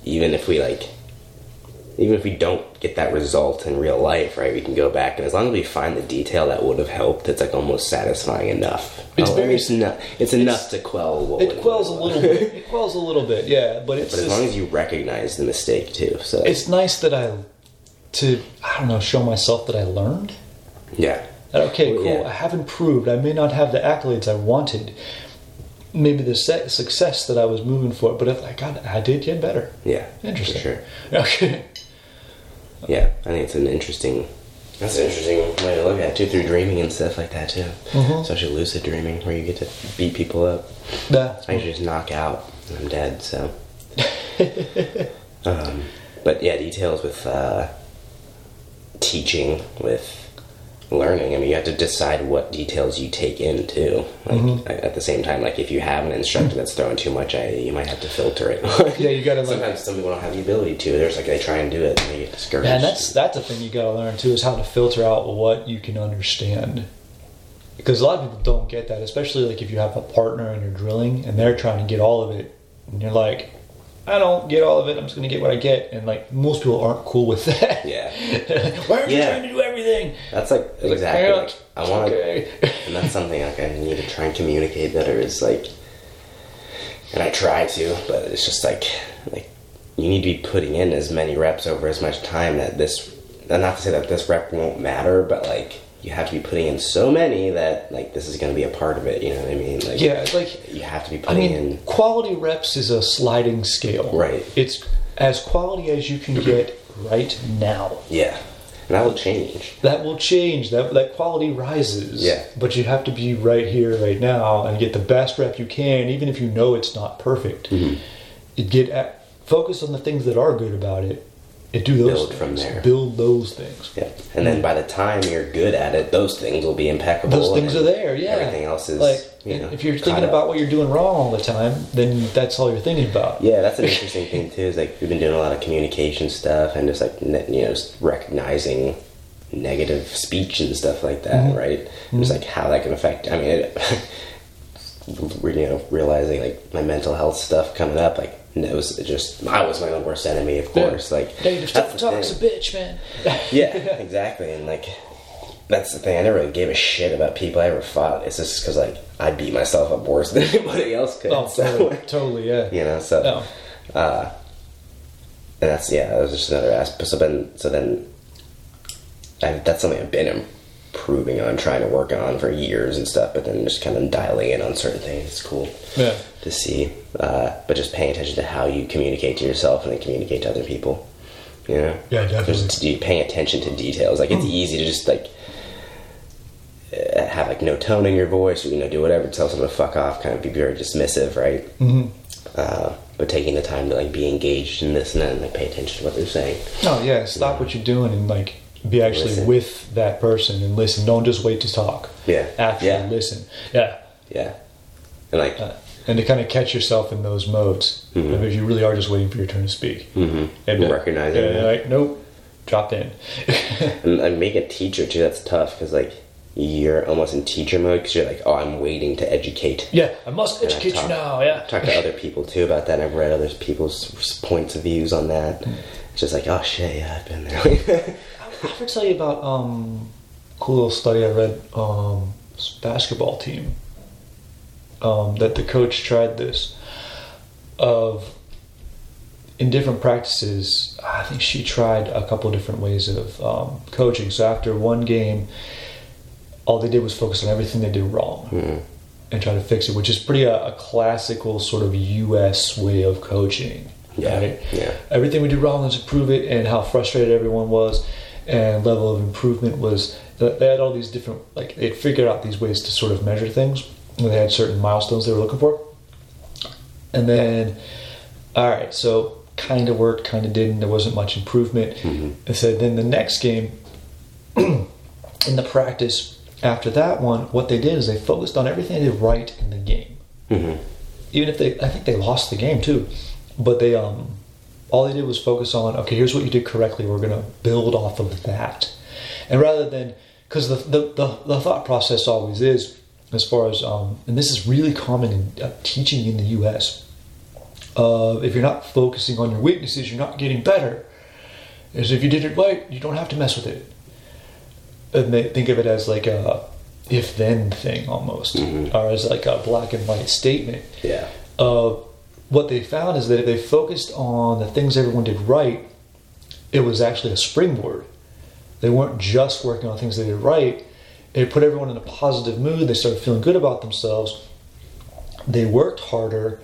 Even if we like, even if we don't get that result in real life, right? We can go back and as long as we find the detail that would have helped, it's like almost satisfying enough. It's Oh, very- It's enough. It's enough to quell. What It quells a little bit. It quells a little bit, yeah. But it's But as just, long as you recognize the mistake too, so it's nice that I, to I don't know, show myself that I learned. yeah, That, okay, cool. yeah. I have improved. I may not have the accolades I wanted, maybe the success that I was moving for, but if I got, I did get better. yeah, Interesting. sure. Okay. Yeah, I think it's an interesting. That's an interesting way to look at it too, through dreaming and stuff like that too. Mhm. Especially lucid dreaming, where you get to beat people up. That's I usually just knock out and I'm dead. So, um, but yeah, details with uh, teaching, with learning. I mean, you have to decide what details you take in too. Like Mm-hmm. at the same time, like if you have an instructor that's throwing too much at you, you might have to filter it. Yeah, you gotta, like- Sometimes some people don't have the ability to. There's like they try and do it and they get discouraged. Man, that's that's a thing you gotta learn too is how to filter out what you can understand. Because a lot of people don't get that, especially like if you have a partner and you're drilling and they're trying to get all of it, and you're like, I don't get all of it. I'm just gonna get what I get, and like most people aren't cool with that. Yeah. Why are you Yeah. trying to do everything? That's like exactly. Like, I want to, okay. and that's something like I need to try and communicate better. Is like, and I try to, but it's just like, like you need to be putting in as many reps over as much time that this. Not to say that this rep won't matter, but like you have to be putting in so many that like this is going to be a part of it. You know what I mean? Like Yeah, it's like you have to be putting I mean, in. quality reps is a sliding scale. Right. It's as quality as you can get right now. Yeah, and that will change. That will change. That that quality rises. Yeah. But you have to be right here, right now, and get the best rep you can, even if you know it's not perfect. Mm-hmm. Get at, focus on the things that are good about it. And do those Build things. from there. Build those things. Yeah, and then by the time you're good at it, those things will be impeccable. Those things are there. Yeah. Everything else is like you know. if you're thinking up. about what you're doing wrong all the time, then that's all you're thinking about. Yeah, that's an interesting thing too. Is like we've been doing a lot of communication stuff and just like you know just recognizing negative speech and stuff like that, mm-hmm. right? Just mm-hmm. like how that can affect. I mean, it, you know, realizing like my mental health stuff coming up, like it was just I was my own worst enemy, of course. Like Negative self-talk's a bitch, man. Yeah, exactly, and like. That's the thing. I never really gave a shit about people I ever fought. It's just because like I beat myself up worse than anybody else could. Oh, so- totally, totally, yeah. you know so uh and that's yeah that was just another aspect so then so then I, that's something i've been improving on trying to work on for years and stuff but then just kind of dialing in on certain things it's cool Yeah. to see uh, but just paying attention to how you communicate to yourself and then communicate to other people you know Yeah, definitely. just paying attention to details like it's easy to just like uh, have like no tone in your voice or you know do whatever tell someone to fuck off kind of be very dismissive right hmm uh, but taking the time to like be engaged in this and then like pay attention to what they're saying. Oh, yeah. Stop what you're doing and like be actually Listen. with that person and listen. Don't just wait to talk. Yeah. Actually Yeah. listen. Yeah. Yeah, and like Uh, and to kind of catch yourself in those modes Mhm. if you really are just waiting for your turn to speak. mhm, And be like- recognizing yeah, like nope, dropped in. and, and being a teacher too. That's tough because like you're almost in teacher mode because you're like, oh, I'm waiting to educate. yeah, I must And I educate you talk- now. Yeah. Talk to other people too about that. and I've read other people's points of views on that. It's just like, oh shit, yeah, I've been there. I ever tell you about um cool little study I read um basketball team um that the coach tried this of in different practices. I think she tried a couple different ways of um, coaching. So after one game, all they did was focus on everything they did wrong Mhm. and try to fix it, which is pretty a, a classical sort of U.S. way of coaching. Yeah, right? yeah. Everything we did wrong, let's improve it, and how frustrated everyone was, and level of improvement was. that They had all these different, like they'd figured out these ways to sort of measure things, and they had certain milestones they were looking for. And then, all right, so kind of worked, kind of didn't. There wasn't much improvement. And so then the next game, in the practice after that one, what they did is they focused on everything they did right in the game. Mhm. Even if they, I think they lost the game too, but they, um, all they did was focus on, okay, here's what you did correctly. We're going to build off of that, and rather than, because the, the the the thought process always is, as far as, um, and this is really common in uh, teaching in the U.S. Uh, if you're not focusing on your weaknesses, you're not getting better. is if you did it right, you don't have to mess with it. And they think of it as like a if-then thing almost, Mhm. or as like a black and white statement. Yeah. Uh, what they found is that if they focused on the things everyone did right, it was actually a springboard. They weren't just working on things they did right. It put everyone in a positive mood. They started feeling good about themselves. They worked harder,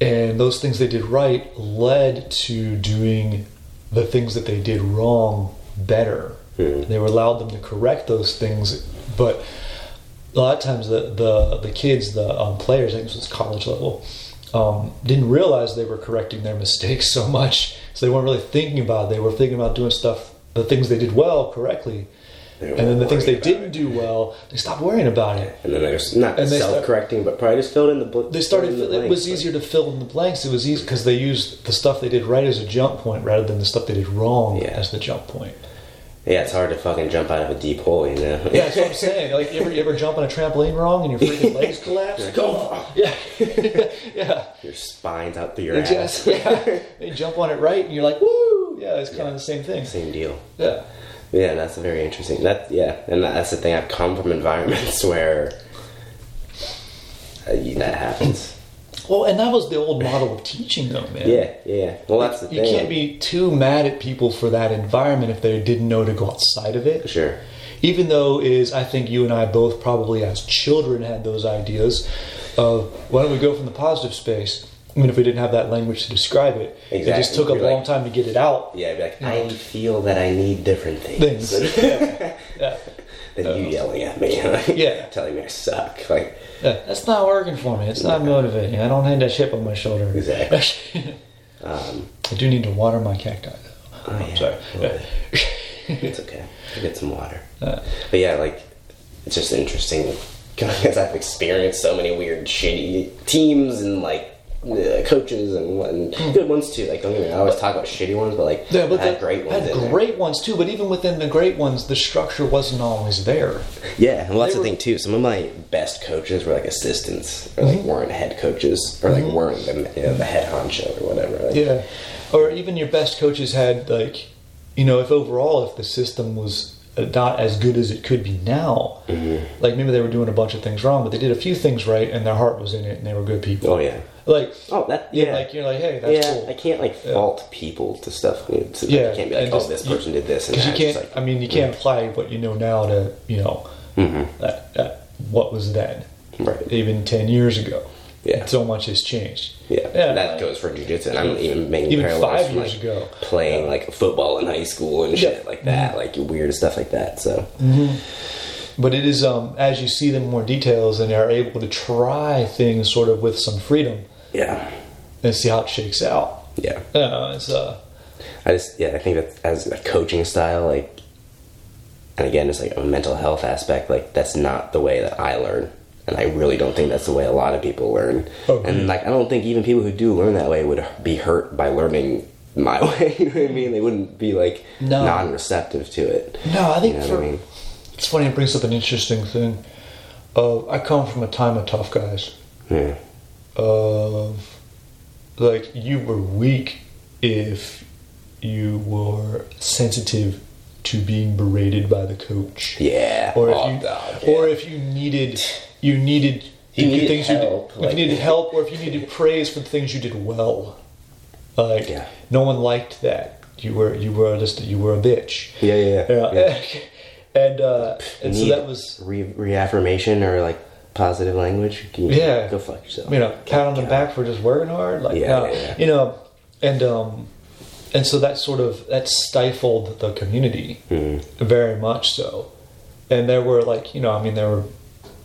and those things they did right led to doing the things that they did wrong better. Mhm. They were allowed them to correct those things, but a lot of times the the, the kids, the um, players, I think this was college level, um, didn't realize they were correcting their mistakes so much, so they weren't really thinking about it. They were thinking about doing stuff, the things they did well correctly, and then the things they didn't do well, they stopped worrying about it. And then there's not And they start- self-correcting, but probably just filled in the bl- They started. the It was easier to fill in the blanks. It was easy because they used the stuff they did right as a jump point rather than the stuff they did wrong Yeah. as the jump point. Yeah, it's hard to fucking jump out of a deep hole, you know. Yeah, that's what I'm saying. Like, you ever, you ever jump on a trampoline wrong and your freaking legs collapse? Like, oh. Yeah, yeah. Your spine's out through your It ass. just, yeah. You jump on it right, and you're like, woo! Yeah, it's kind Yeah. of the same thing. Same deal. Yeah. Yeah, that's very interesting. That yeah, and that's the thing. I've come from environments where uh, that happens. Well, and that was the old model of teaching, though, man. Yeah, yeah. Well, that's the You thing. You can't be too mad at people for that environment if they didn't know to go outside of it. sure. Even though is I think you and I both probably as children had those ideas of why don't we go from the positive space, I mean, if we didn't have that language to describe it. It just took a You're long like- time to get it out. Yeah, like, I feel that I need different things. Things. yeah. Yeah. than you yelling at me. Yeah. telling me I suck. Like, Yeah, that's not working for me. It's not motivating. I don't have that chip on my shoulder. Exactly. um, I do need to water my cacti. Though. oh, I'm yeah. sorry. Well, it's okay. I'll get some water. Uh, But yeah, like it's just interesting because I've experienced so many weird, shitty teams and like uh, coaches and, and good ones too. Like don't get me I always talk about shitty ones, but like yeah, but I had the- great ones. had in there. great ones too. But even within the great ones, the structure wasn't always there. Yeah, well that's They the were- thing too. Some of my best coaches were like assistants, or like Mm-hmm. weren't head coaches, or like weren't the you know, the head honcho or whatever. Like, Yeah, or even your best coaches had like, you know, if overall if the system was not as good as it could be now, Mm-hmm. like maybe they were doing a bunch of things wrong, but they did a few things right, and their heart was in it, and they were good people. Oh yeah. Like, Oh that yeah, yeah. like you're like, hey, that's yeah, cool. I can't like Yeah. fault people to stuff. To, like, Yeah, I can't be like, and oh, just- this you- person did this, Because you can't. Like, I mean, you can't apply what you know now to you know Mhm. that, that what was then, right. even ten years ago. Yeah. so much has changed. Yeah, Yeah. that goes for jujitsu. And I'm even making Even parallels five years like, ago. playing like football in high school and shit Yeah. like that, like weird stuff like that. So But it is um, as you see them more details and are able to try things sort of with some freedom yeah, and see how it shakes out. yeah. Uh, it's uh, I just yeah, I think that as a coaching style, like, and again, it's like a mental health aspect. Like that's not the way that I learn, and I really don't think that's the way a lot of people learn. Agreed. And like, I don't think even people who do learn that way would be hurt by learning my way. you know what I mean? They wouldn't be like No. non-receptive to it. no, I think You know for, what I mean? it's funny. It brings up an interesting thing. Uh, I come from a time of tough guys. Yeah. Of like you were weak if you were sensitive to being berated by the coach. Yeah. Or if Oh, you, God, or if you needed, you needed You needed things you help, did, if like- you needed help, or if you needed praise for the things you did well. Like Yeah. no one liked that. You were you were just you were a bitch. Yeah, yeah, yeah. Yeah. and uh, and so that was re- reaffirmation or like positive language. Can you Yeah. go fuck yourself. you know pat on the back for just working hard like Yeah, no, yeah, yeah. you know and um and so that sort of that stifled the community Mhm. very much so and there were like you know i mean there were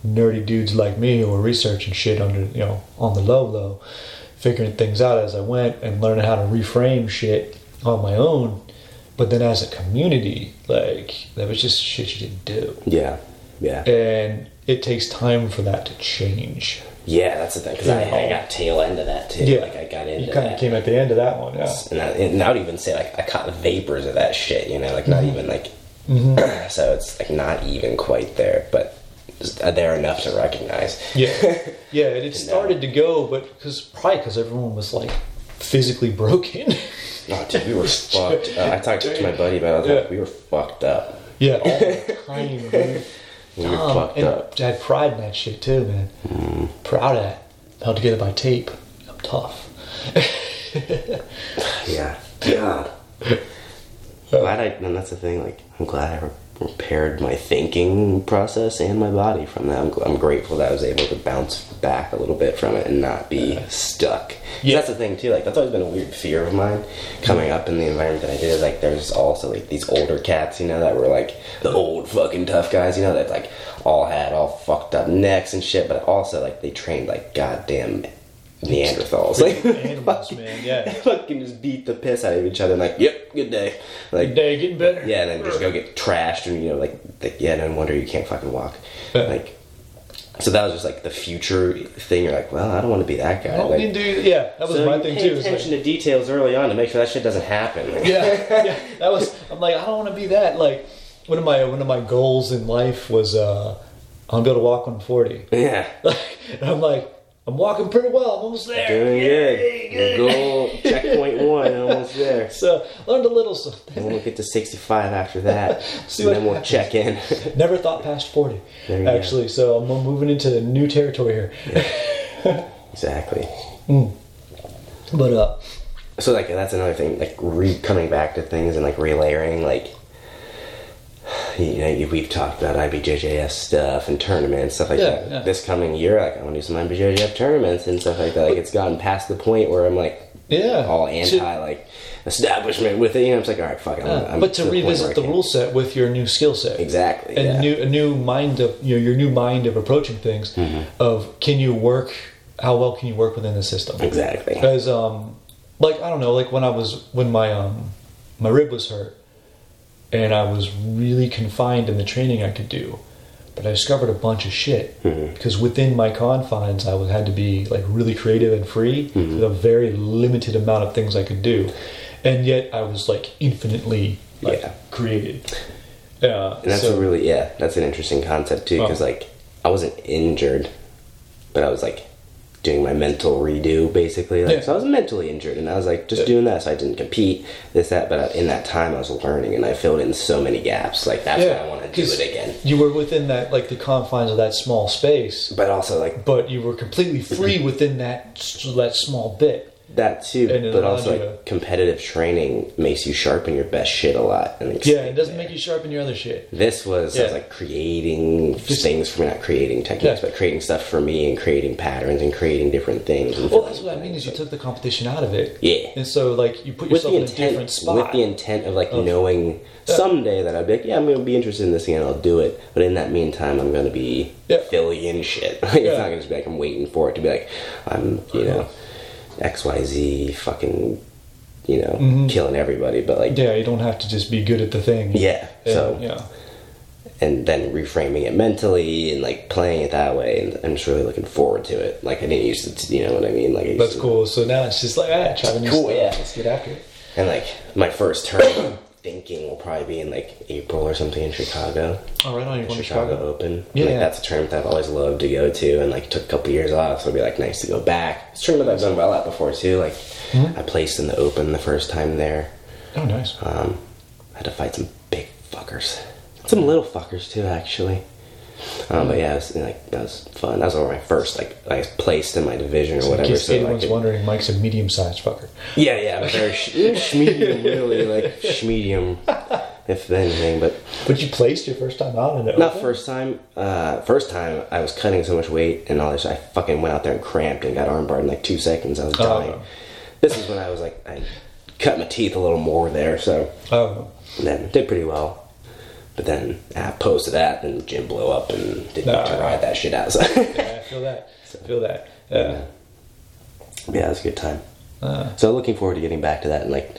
nerdy dudes like me who were researching shit under you know on the low low figuring things out as i went and learning how to reframe shit on my own but then as a community like that was just shit you didn't do Yeah, yeah, and it takes time for that to change yeah. That's the thing because. I, I got tail end of that too. Yeah. like I got into you kind of came at the end of that one yeah and I, and I would even say like I caught the vapors of that shit, you know, like not even like. Mm-hmm. so it's like not even quite there, but there enough to recognize. Yeah, yeah. and It started to go, but because probably because everyone was like physically broken. Oh, dude, we were fucked. Uh, I talked to my buddy about it. Yeah. like, we were fucked up. yeah, all the time, dude. We were Um, fucked and up. I had pride in that shit too, man. Mm. Proud of that. Held together by tape. I'm tough. Yeah. God. glad I, and that's the thing, like, I'm glad I repaired my thinking process and my body from that. I'm, I'm grateful that I was able to bounce back a little bit from it and not be stuck. Yeah. That's the thing, too. Like, that's always been a weird fear of mine coming up in the environment that I did. Is like, there's also, like, these older cats, you know, that were, like, the old fucking tough guys, you know, that, like, all had all fucked up necks and shit, but also, like, they trained, like, goddamn Neanderthals. Like, Animals, man. Yeah. fucking just beat the piss out of each other and like, yep, good day. Like, Day getting better. yeah, and then just go get trashed and you know, like, like yeah, no wonder you can't fucking walk. Like, so that was just like the future thing. You're like, well, I don't want to be that guy. I don't Like, mean, dude. Yeah, that was so my thing pay too. Attention like, to details early on to make sure that shit doesn't happen. Like, yeah, yeah. That was. I'm like, I don't want to be that. Like, one of my one of my goals in life was uh, I want to be able to walk 140. yeah. and I'm like, I'm walking pretty well. I'm almost there. Doing Yay, good. Goal checkpoint one, almost there. So learned a little something. And we'll get to 65 after that. See and then we'll happens. check in. Never thought past 40. There you go. actually, so I'm moving into new territory here. exactly. But uh, So like that's another thing, like re coming back to things and like relayering, like you know you- we've talked about IBJJF stuff and tournaments stuff like Yeah, that. yeah. This coming year, like I want to do some IBJJF tournaments and stuff like that. Like it's gotten past the point where I'm like yeah, all To- anti like establishment with it. You know, it's like all right, fuck. I'm, yeah, but to the where revisit I the rule set with your new skill set. exactly and new a new mind of you know your new mind of approaching things Mm-hmm. of can you work how well can you work within the system exactly. because um like i don't know like when i was when my um my rib was hurt and i was really confined in the training i could do but i discovered a bunch of shit Mm-hmm. because within my confines i had to be like really creative and free Mm-hmm. with a very limited amount of things i could do and yet i was like infinitely like Yeah. created uh, And that's so, a really yeah, that's an interesting concept too because Oh. like I wasn't injured, but I was like doing my mental redo basically. Like Yeah. so I was mentally injured, and I was like just Yeah. doing that. So I didn't compete this that, but in that time I was learning, and I filled in so many gaps. Like that's why I want to do it again. You were within that, like the confines of that small space, But also like but you were completely free within that that small bit. That too. And But also like competitive training makes you sharpen your best shit a lot. And Yeah, it doesn't make you sharpen your other shit. This was, I was like creating Just- things for me, not creating techniques, Yeah. but creating stuff for me and creating patterns and creating different things. Well, that's what I mean is you took the competition out of it. Yeah. And so like you put yourself in a different spot. with the intent of like Of- knowing Yeah. someday that I'd be like, yeah, I'm going to be interested in this again, I'll do it. But in that meantime, I'm going to be Yeah. filling in shit. Like, Yeah. Uh-huh. It's not going to just be like I'm waiting for it to be like I'm, you know, X Y Z fucking, you know, killing everybody. But like, Mm-hmm. yeah, you don't have to just be good at the thing. yeah. And, So yeah. and then reframing it mentally and like playing it that way, and I'm just really looking forward to it. Like I didn't used to, you know what I mean? Like I That's to- cool. So now it's just like, ah, try new Cool, stuff. yeah. Let's get after it. And like my first turn, thinking will probably be in like April or something in Chicago. All right, on you're Chicago, Chicago. Open. Yeah. Like that's a tournament that I've always loved to go to, and like took a couple years off, so it'd be like nice to go back. It's a tournament I've done well at before too. Like Mm-hmm. I placed in the Open the first time there. Oh, nice. Um, I had to fight some big fuckers. Some little fuckers too, actually. Um, but yeah, it was, like that was fun. That was one of my first like I was placed in my division or In whatever. case So anyone's could- wondering, Mike's a medium-sized fucker. yeah, yeah, very sh- medium, really like medium, if anything. But But you placed your first time out in it. not first time. Uh, first time I was cutting so much weight and all this. I fucking went out there and cramped and got armbarred in like two seconds. I was Oh. dying. This is when I was like I cut my teeth a little more there, so Oh, and then did pretty well. But then uh, post to that, then the gym blew up and didn't get to ride that shit out. So yeah, I feel that. feel that. Yeah. yeah, it was a good time. Uh, So looking forward to getting back to that and like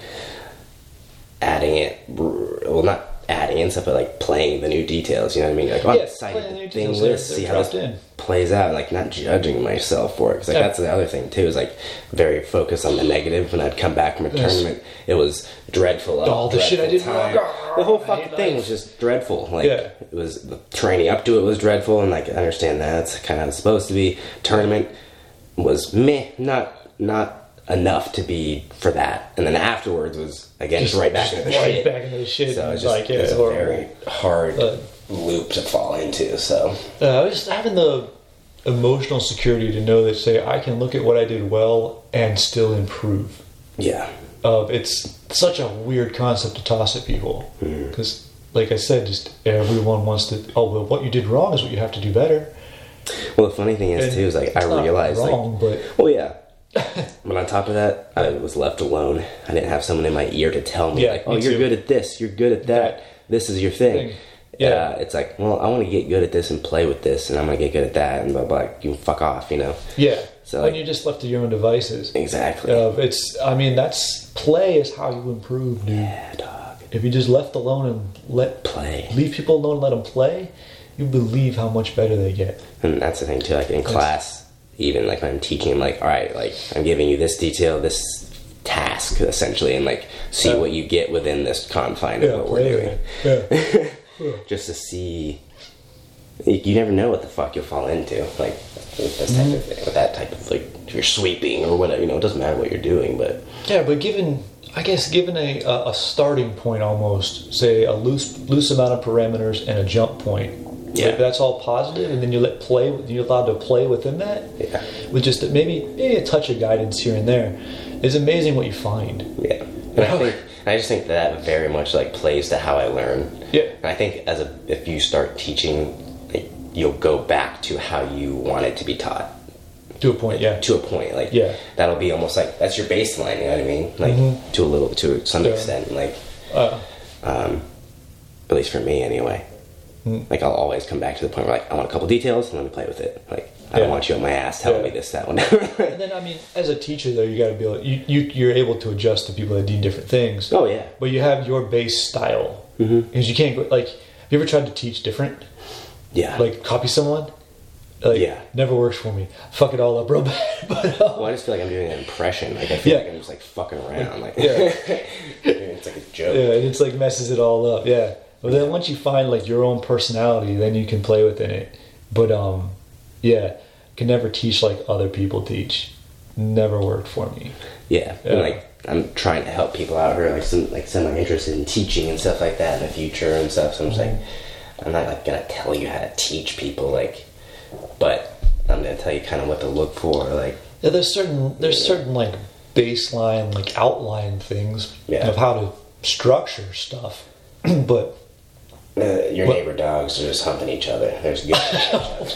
adding it. Well, not adding in stuff, but like playing the new details. You know what I mean? Like, oh, I'm Yeah, excited the new to details, they're- this, see how this in. plays out. Like not judging myself for it because like Yeah. that's the other thing too. Is like very focused on the negative. When I'd come back from a Yes. tournament, it was dreadful. All the shit I did time. The whole fucking thing life. was just dreadful. Like Yeah. it was the training up to it was dreadful, and like I understand that it's kind of supposed to be. Tournament was meh, not not enough to be for that, and then afterwards was again just, right back into the right shit. back into the shit. So it's just like, yeah, it's a very hard Uh, loop to fall into. So Uh, I was just having the emotional security to know that, say, I can look at what I did well and still improve. yeah, Uh, it's such a weird concept to toss at people Mm-hmm. because, like I said, just everyone wants to. Oh well, what you did wrong is what you have to do better. well the funny thing is And too is like I realized like but Well, yeah. But on top of that, I was left alone. I didn't have someone in my ear to tell me, Yeah, like, "Oh, you're too. good at this. You're good at that. That This is your thing." thing. Yeah. Uh, it's like, well, I want to get good at this and play with this, and I'm gonna get good at that, and blah blah. blah. You fuck off, you know. yeah, So, when like- you're just left to your own devices. Exactly. Uh, it's. I mean, that's play is how you improve, dude. yeah, dog. If you just left alone and let Play. leave people alone, and let them play, you believe how much better they get. And that's the thing too. Like in class, even like when I'm teaching, like, all right, like I'm giving you this detail, this task essentially, and like see Yeah. what you get within this confine of what we're doing. Yeah. just to see. You never know what the fuck you'll fall into, like with this type of thing, with that type of like if you're sweeping or whatever. You know, it doesn't matter what you're doing, but Yeah, but given, I guess, given a, a starting point almost, say a loose loose amount of parameters and a jump point, Yeah. if that's all positive, and then you let play, you're allowed to play within that, Yeah. with just a, maybe maybe a touch of guidance here and there, it's amazing what you find. yeah. And I think I just think that very much like plays to how I learn. Yeah. And I think as a if you start teaching, like, you'll go back to how you want it to be taught. To a point, yeah. to a point. Like Yeah. that'll be almost like that's your baseline. You know what I mean? Like to a little, to some Yeah. extent. Like Uh, um, at least for me, anyway. Hmm. Like I'll always come back to the point where like I want a couple details and let me play with it. Like I Yeah. don't want you on my ass telling Yeah. me this, that, whatever. and then I mean, as a teacher though, you got to be able, you, you you're able to adjust to people that do different things. oh yeah, But you have your base style because you can't go like. Have you ever tried to teach different? yeah. like copy someone like Yeah. never works for me fuck it all up real bad but uh, well, I just feel like I'm doing an impression. Like I feel Yeah. like I'm just like fucking around. Like Yeah. it's like a joke. yeah and it's like messes it all up yeah but then once you find like your own personality then you can play within it but um yeah can never teach like other people teach never worked for me Yeah, Yeah. And like I'm trying to help people out who are like some like semi interested in teaching and stuff like that in the future and stuff. So I'm just like, I'm not like gonna tell you how to teach people, like, but I'm gonna tell you kind of what to look for, like, yeah there's certain there's certain like baseline like outline things Yeah. of how to structure stuff but uh, your What? neighbor dogs are just humping each other. There's good.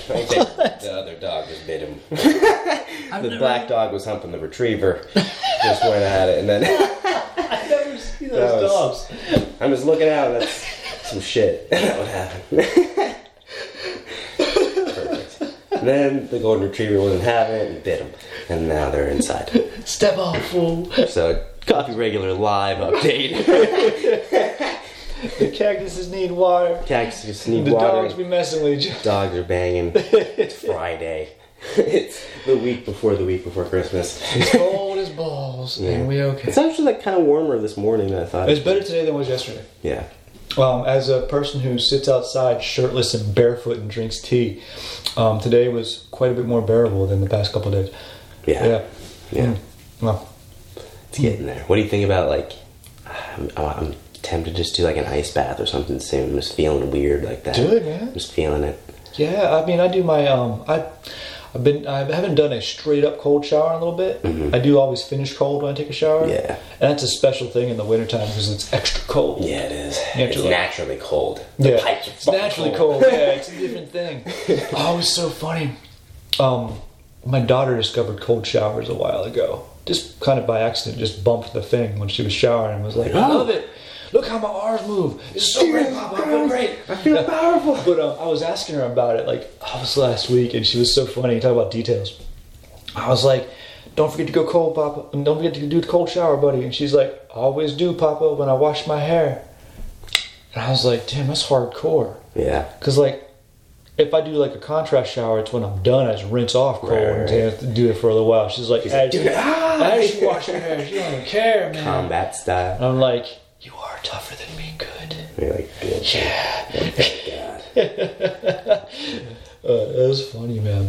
like they, the other dog just bit him. the black dog was humping the retriever. just went at it, and then i never see That those was- dogs I'm just looking out. and That's some shit. that would happen. Perfect. And then the golden retriever wasn't having it and bit him, and now they're inside. step off fool So, coffee regular live update. The cactuses need water Cactus need the water. The dogs be messing with you Dogs are banging. It's Friday. it's the week before the week before Christmas. It's cold as balls, and we okay. It's actually like kind of warmer this morning than I thought. It's better today than it was yesterday. Yeah. Um, as a person who sits outside shirtless and barefoot and drinks tea, um, today was quite a bit more bearable than the past couple of days. Yeah. Yeah. Yeah. Mm. Well, It's getting there. What do you think about like? I'm, I'm tempted to just do like an ice bath or something soon. I'm just feeling weird like that. Do it, man. Just feeling it. Yeah, I mean, I do my um, I, I've been I haven't done a straight up cold shower in a little bit. I do always finish cold when I take a shower. Mm-hmm. Yeah. and that's a special thing in the wintertime because it's extra cold. Yeah, it is. It's like- naturally cold. The Yeah, it's naturally cold. Yeah, it's a different thing. oh, it was so funny. Um, my daughter discovered cold showers a while ago, just kind of by accident. Just bumped the thing when she was showering and was like, "I Oh. love it. Look how my arms move. It's so great, Papa. I feel great." I feel powerful. But um, I was asking her about it like oh, it was last week, and she was so funny. Talk about details. I was like, "Don't forget to go cold, Papa, and don't forget to do the cold shower, buddy." And she's like, "I "Always do, Papa, when I wash my hair." And I was like, "Damn, that's hardcore." Yeah. Cause like, if I do like a contrast shower, it's when I'm done. I just rinse off cold Right, and right. have to do it for a little while. She's like, She's as, like, "Dude, ah!" as you wash your hair, she don't even care, man. Combat And style. I'm like, you are tougher than me, good. Like, good. Yeah. Thank God. Uh, it was funny, man.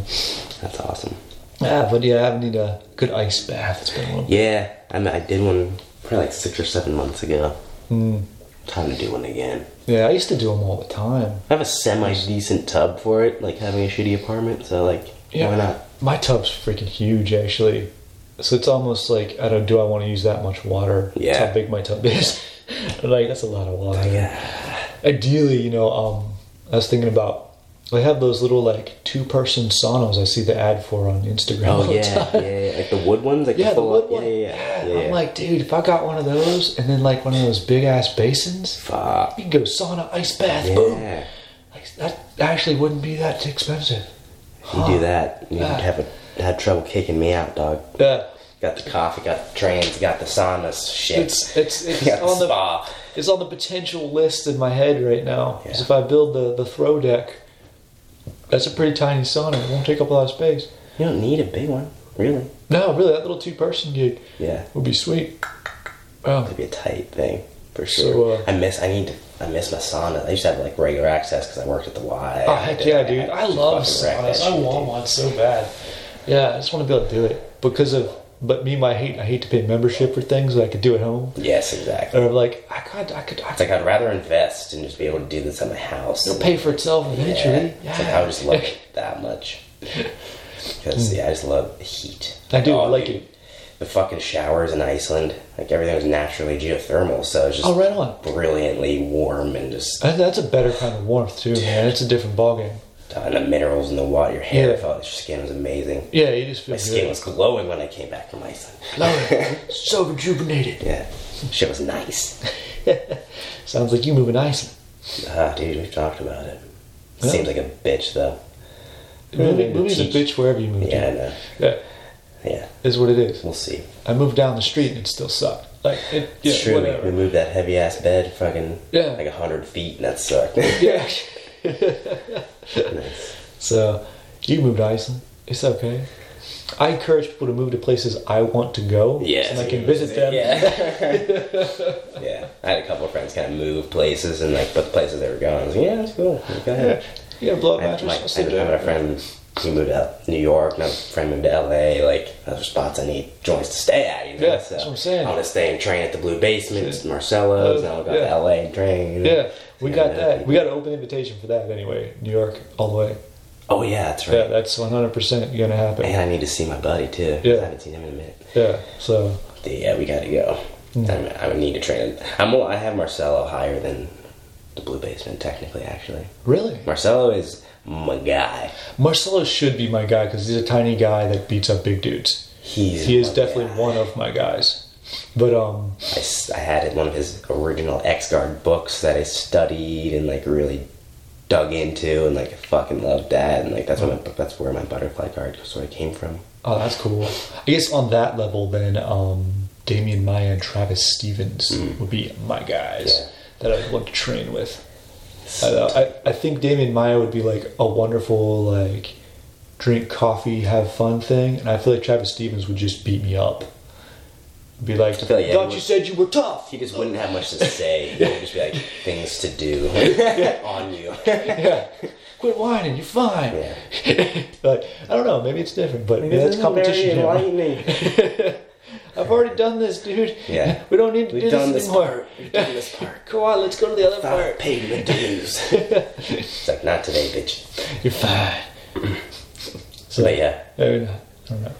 That's awesome. Yeah, but yeah, I need a good ice bath. It's been a little. Yeah, I mean, I did one probably like six or seven months ago. Mm. Time to do one again. Yeah, I used to do them all the time. I have a semi decent tub for it, like having a shitty apartment. So like, Yeah. why not? My tub's freaking huge, actually. So it's almost like I don't. Do I want to use that much water? That's Yeah. how big my tub is. like that's a lot of water. Yeah. Ideally, you know, um, I was thinking about. They have those little like two-person saunas. I see the ad for on Instagram. all Oh the yeah, time. yeah, yeah, like the wood ones, like Yeah, the full wood up- one. Yeah, yeah, yeah. yeah, I'm yeah. like, dude, if I got one of those and then like one of those big ass basins, fuck. you can go sauna, ice bath, boom. Like, that actually wouldn't be that expensive. You do that, you'd Ah. have a, had trouble kicking me out, dog. Yeah, Got the coffee, got the trains, got the saunas, shit. it's it's it's on the spa. it's on the potential list in my head right now. Because Yeah. if I build the the throw deck, that's a pretty tiny sauna. It won't take up a lot of space. You don't need a big one, really. No, really, that little two person gig Yeah, would be sweet. Oh, it'd be a tight thing for So, sure. uh, I miss. I need to. I miss my sauna. I used to have like regular access because I worked at the Y. Oh heck yeah, dude! I love fucking saunas. I want one so bad. Yeah, I just want to be able to do it because of. But me, my hate. I hate to pay membership for things that I could do at home. Yes, exactly. Or like I could, I could, I could like I'd rather invest and just be able to do this at my house. it'll pay for itself eventually. Yeah. It's like I would just love it that much. Because hmm. yeah, I just love the heat. I do, I Oh, like dude. it. The fucking showers in Iceland, like everything was naturally geothermal, so it's just Oh, right on. brilliantly warm and just And that's a better kind of warmth too, man. It's a different ballgame. And the minerals in the water. Your hair Yeah. felt your skin was amazing. Yeah, you just feel My skin was glowing when I came back from Iceland. It. so rejuvenated. Yeah, shit was nice. Sounds like you moving Iceland. Ah, dude, we've talked about it. Yeah. Seems like a bitch though. Movie, to movie's a bitch wherever you move. Yeah, I know. Yeah, Yeah, is what it is. we'll see. I moved down the street and it still sucked. Like it, yeah, it's true. whatever. We moved that heavy ass bed, fucking Yeah. like a hundred feet, and that sucked. Yeah. Nice. So you moved to Iceland. It's okay. I encourage people to move to places I want to go. Yeah, and so I can visit them. Yeah. yeah. I had a couple of friends kind of move places, and like, but the places they were going, I was like, yeah, that's cool. Go ahead. Yeah, blow up mattress. my, I had a friend who moved to New York, and a friend moved to LA. Like, those are spots I need joints to stay at. You know? Yeah, that's what I'm saying. I'm gonna stay and train at the Blue Basement, Marcelo's. Uh, Now I'll go yeah. to LA and train. Yeah, we got that. We got an open invitation for that anyway. New York, all the way. Oh yeah, that's right. Yeah, that's 100% gonna happen. and I need to see my buddy too. Yeah. I haven't seen him in a minute. Yeah, so Yeah, we gotta go. Hmm. I, need to train. I'm. I have Marcelo higher than the Blue Basement, technically. Actually, really, Marcelo is my guy. Marcelo should be my guy because he's a tiny guy that beats up big dudes. He's He is definitely guy. one of my guys. But um, I, I had one of his original X Guard books that I studied and like really dug into and like I fucking loved that and like that's where my, that's where my butterfly guard sort of came from. oh, that's cool. I guess on that level, then um, Demian Maia and Travis Stevens would be my guys Yeah. that I'd want to train with. I, I, I think Demian Maia would be like a wonderful like drink coffee, have fun thing, and I feel like Travis Stevens would just beat me up. Be like, feel like, yeah, thought he you said you were tough. He just wouldn't have much to say. He would just be like things to do on you. yeah, quit whining, you're fine. Yeah. like I don't know, maybe it's different, but yeah, it's competition. here. I've already done this, dude. Yeah. We don't need to We've do done this this anymore. part. We've done this part. Come on, let's go to the other Thought part. paid the dues. it's like not today, bitch. You're fine. So, But yeah, I, mean, I don't know.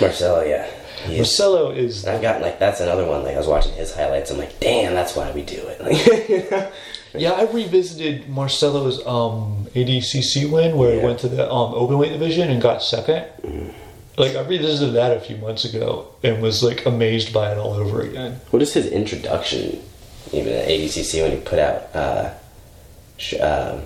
Marcelo, yeah. He is- Marcelo is. And I've gotten like that's another one. Like I was watching his highlights. I'm like, damn, that's why we do it. Like, you know? Yeah, I revisited Marcelo's um, ADCC win where he went to the um, open weight division and got 2nd Like I revisited that a few months ago and was like amazed by it all over again. What is his introduction? Even at ADCC when he put out uh, Sh- um,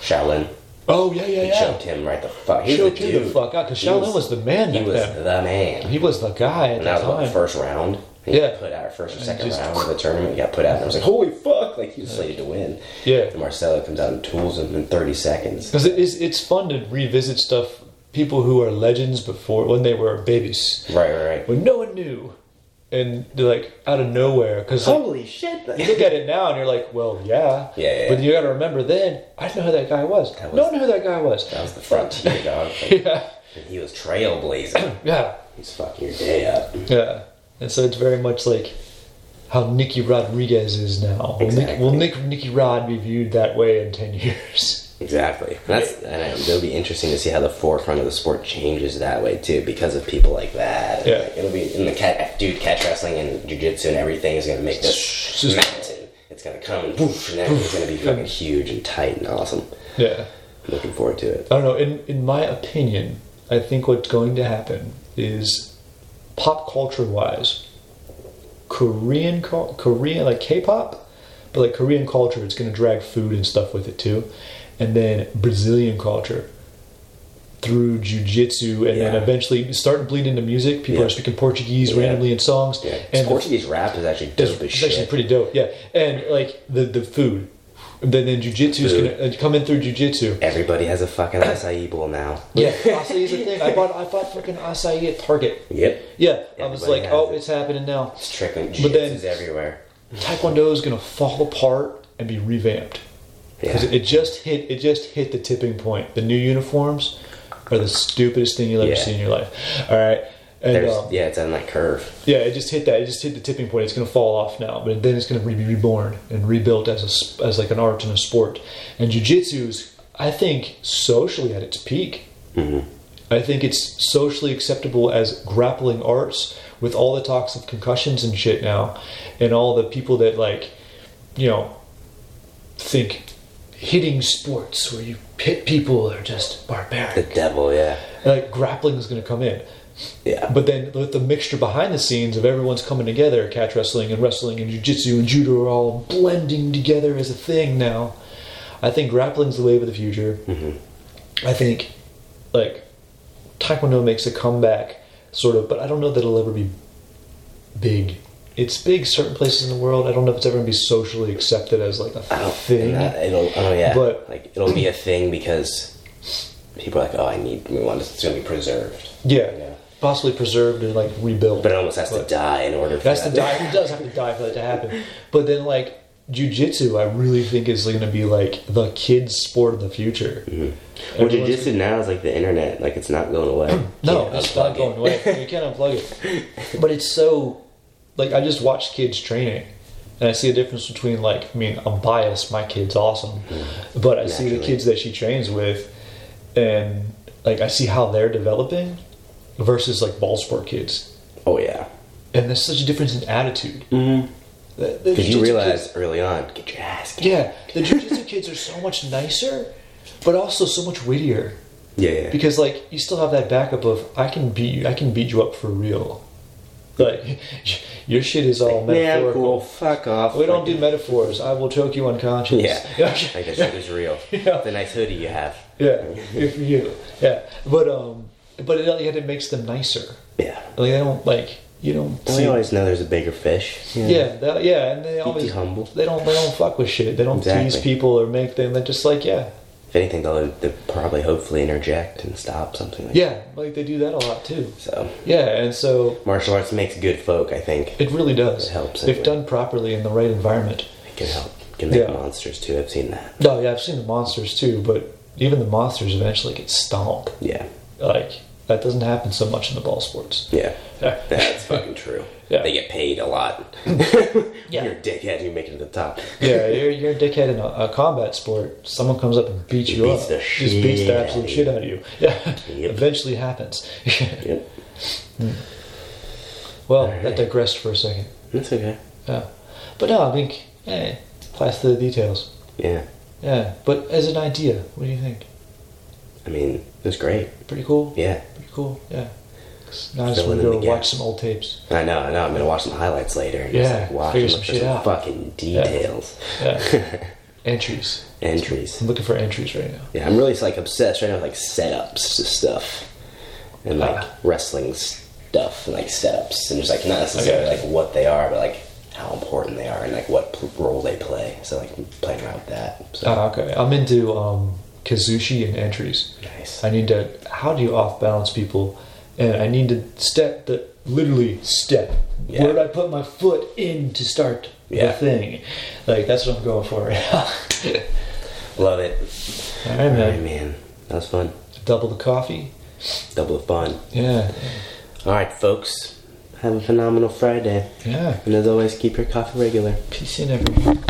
Shaolin. Oh yeah, yeah, He yeah. choked him right the fuck. He Choked him the fuck out because Shaolin was, the man He was then. the man. He was the guy at And that was what, the first round. He Yeah. put out first or second just- round of the tournament. He got put out, and I was like, "Holy fuck!" Like he was slated to win. Yeah. And Marcelo comes out and tools him in 30 seconds. Because it is, it's fun to revisit stuff. People who are legends before when they were babies, Right, right, right. when no one knew, and they're like out of nowhere. Because like, Holy shit! you look at it now and you're like, well, yeah. Yeah, yeah, But you got to remember then, I didn't know who that guy was. That was- no one knew who that guy was. that was the frontier dog. Like, yeah, and he was trailblazing. yeah, He's fucking your day up. yeah. And so it's very much like how Nicky Rodriguez is now. Will, Nick, Exactly. will Nick, Nicky Rod be viewed that way in 10 years? Exactly. That's and it- it'll be interesting to see how the forefront of the sport changes that way too, because of people like that. Yeah. like, it'll be in the cat, dude, catch wrestling and jujitsu and everything is gonna make this Just- mountain. It's gonna come and whoosh, and everything's gonna be fucking huge and tight and awesome. Yeah. I'm looking forward to it. I don't know. In in my opinion, I think what's going to happen is pop culture wise, Korean Korean like K-pop, but like Korean culture, it's going to drag food and stuff with it too, and then Brazilian culture through jujitsu, and then eventually start to bleed into music. People Yeah. are speaking Portuguese Yeah. randomly in songs, Yeah, and the- Portuguese rap is actually it's, dope as it's shit. actually pretty dope. Yeah, and like the the food. Then, then jujitsu is Food. gonna uh, come in through jujitsu. Everybody has a fucking acai bowl now. Yeah, acai is a thing. I bought I bought fucking acai at Target. Yep. Yeah, I was like, oh, it. it's happening now. It's trickling. But then- Jiu-jitsu's everywhere. Taekwondo is gonna fall apart and be revamped because Yeah. it just hit it just hit the tipping point. The new uniforms are the stupidest thing you'll ever Yeah. see in your life. All right, and um, yeah, it's on that curve. yeah, it just hit that. It just hit the tipping point. It's gonna fall off now, but then it's gonna be reborn and rebuilt as a as like an art and a sport. And jujitsu is, I think, socially at its peak. Mhm. I think it's socially acceptable as grappling arts with all the talks of concussions and shit now, and all the people that like, you know, think hitting sports where you hit people are just barbaric. The devil, yeah. Like grappling is going to come in. Yeah. But then with the mixture behind the scenes of everyone's coming together, catch wrestling and wrestling and jiu-jitsu and judo are all blending together as a thing now. I think grappling's the wave of the future. Mhm. I think like taekwondo makes a comeback sort of, but I don't know that it'll ever be big. It's big certain places in the world. I don't know if it's ever going to be socially accepted as like a I don't thing. that it'll. Oh yeah, But- like it'll be a thing because people are like, oh, I need. We want. It's gonna be preserved. yeah. You know? Possibly preserved and like rebuilt. But it almost has to die in order for That's that. the die. It does have to die for that to happen. But then, like jujitsu, I really think is going to be like the kids' sport of the future. Mhm. Well, jiu-jitsu now is like the internet. Like it's not going away. No, it's not going away. You can't unplug it. But it's so like I just watch kids training, and I see a difference between like I mean I'm biased. My kid's awesome, but I see the kids that she trains with, and like I see how they're developing versus like ball sport kids, Oh yeah. and there's such a difference in attitude. Mm-hmm. The- the Because you realize kids- early on, get your ass. kicked. Yeah, the jujitsu kids are so much nicer, but also so much wittier. Yeah. yeah. Because like you still have that backup of I can beat you, I can beat you up for real. Like your shit is all yeah, I'm metaphorical. cool. Fuck off. We don't do metaphors. I will choke you unconscious. Yeah. yeah, Like that shit is real. Yeah. The nice hoodie you have. yeah. If you, yeah, but um, but it, yet it makes them nicer. Yeah. Like they don't like you don't Well, see. you always know there's a bigger fish. yeah, that, yeah, and they Keep always humble. they don't they don't fuck with shit. They don't tease people or make them. They're just like yeah, If anything, they'll, they'll probably hopefully interject and stop something like yeah, like they do that a lot too. So, Yeah, and so martial arts makes good folk, I think. it really does. It helps if anyway. done properly in the right environment. It can help. It can make Yeah. monsters too. I've seen that. No, yeah, I've seen the monsters too, but even the monsters eventually get stomped. Yeah. Like That doesn't happen so much in the ball sports. Yeah. Yeah. That's fucking true. Yeah. They get paid a lot. Yeah. You're a dickhead, you make it to the top. Yeah, you're, you're a dickhead in a, a combat sport. Someone comes up and beats you Beats up. the Just beats the absolute shit out of you. Yeah. Yep. Eventually happens. Yep. well, that digressed for a second. That's okay. Yeah. But no, I think, eh, applies to the details. Yeah. Yeah. But as an idea, what do you think? I mean, it was great. Pretty cool? Yeah. Pretty cool, yeah. Now I just want to go watch some old tapes. I know, I know. I'm gonna watch some highlights later and Yeah, just like watch figure some shit some out. fucking details. Yeah. Entries. Entries. I'm looking for entries right now. Yeah, I'm really like obsessed right now with like setups to stuff and like Ah. wrestling stuff and like setups and just like not necessarily Okay. like what they are, but like how important they are and like what role they play. So like playing around with that. So Ah, okay. I'm into um, Kuzushi and entries. nice. I need to. How do you off balance people? And I need to step the literally step. Yeah. Where do I put my foot in to start Yeah. the thing? Like that's what I'm going for right now. Love it. All right, All right, man. man. That was fun. Double the coffee. Double the fun. Yeah. All right, folks. Have a phenomenal Friday. Yeah. And as always, keep your coffee regular. Peace in everyone.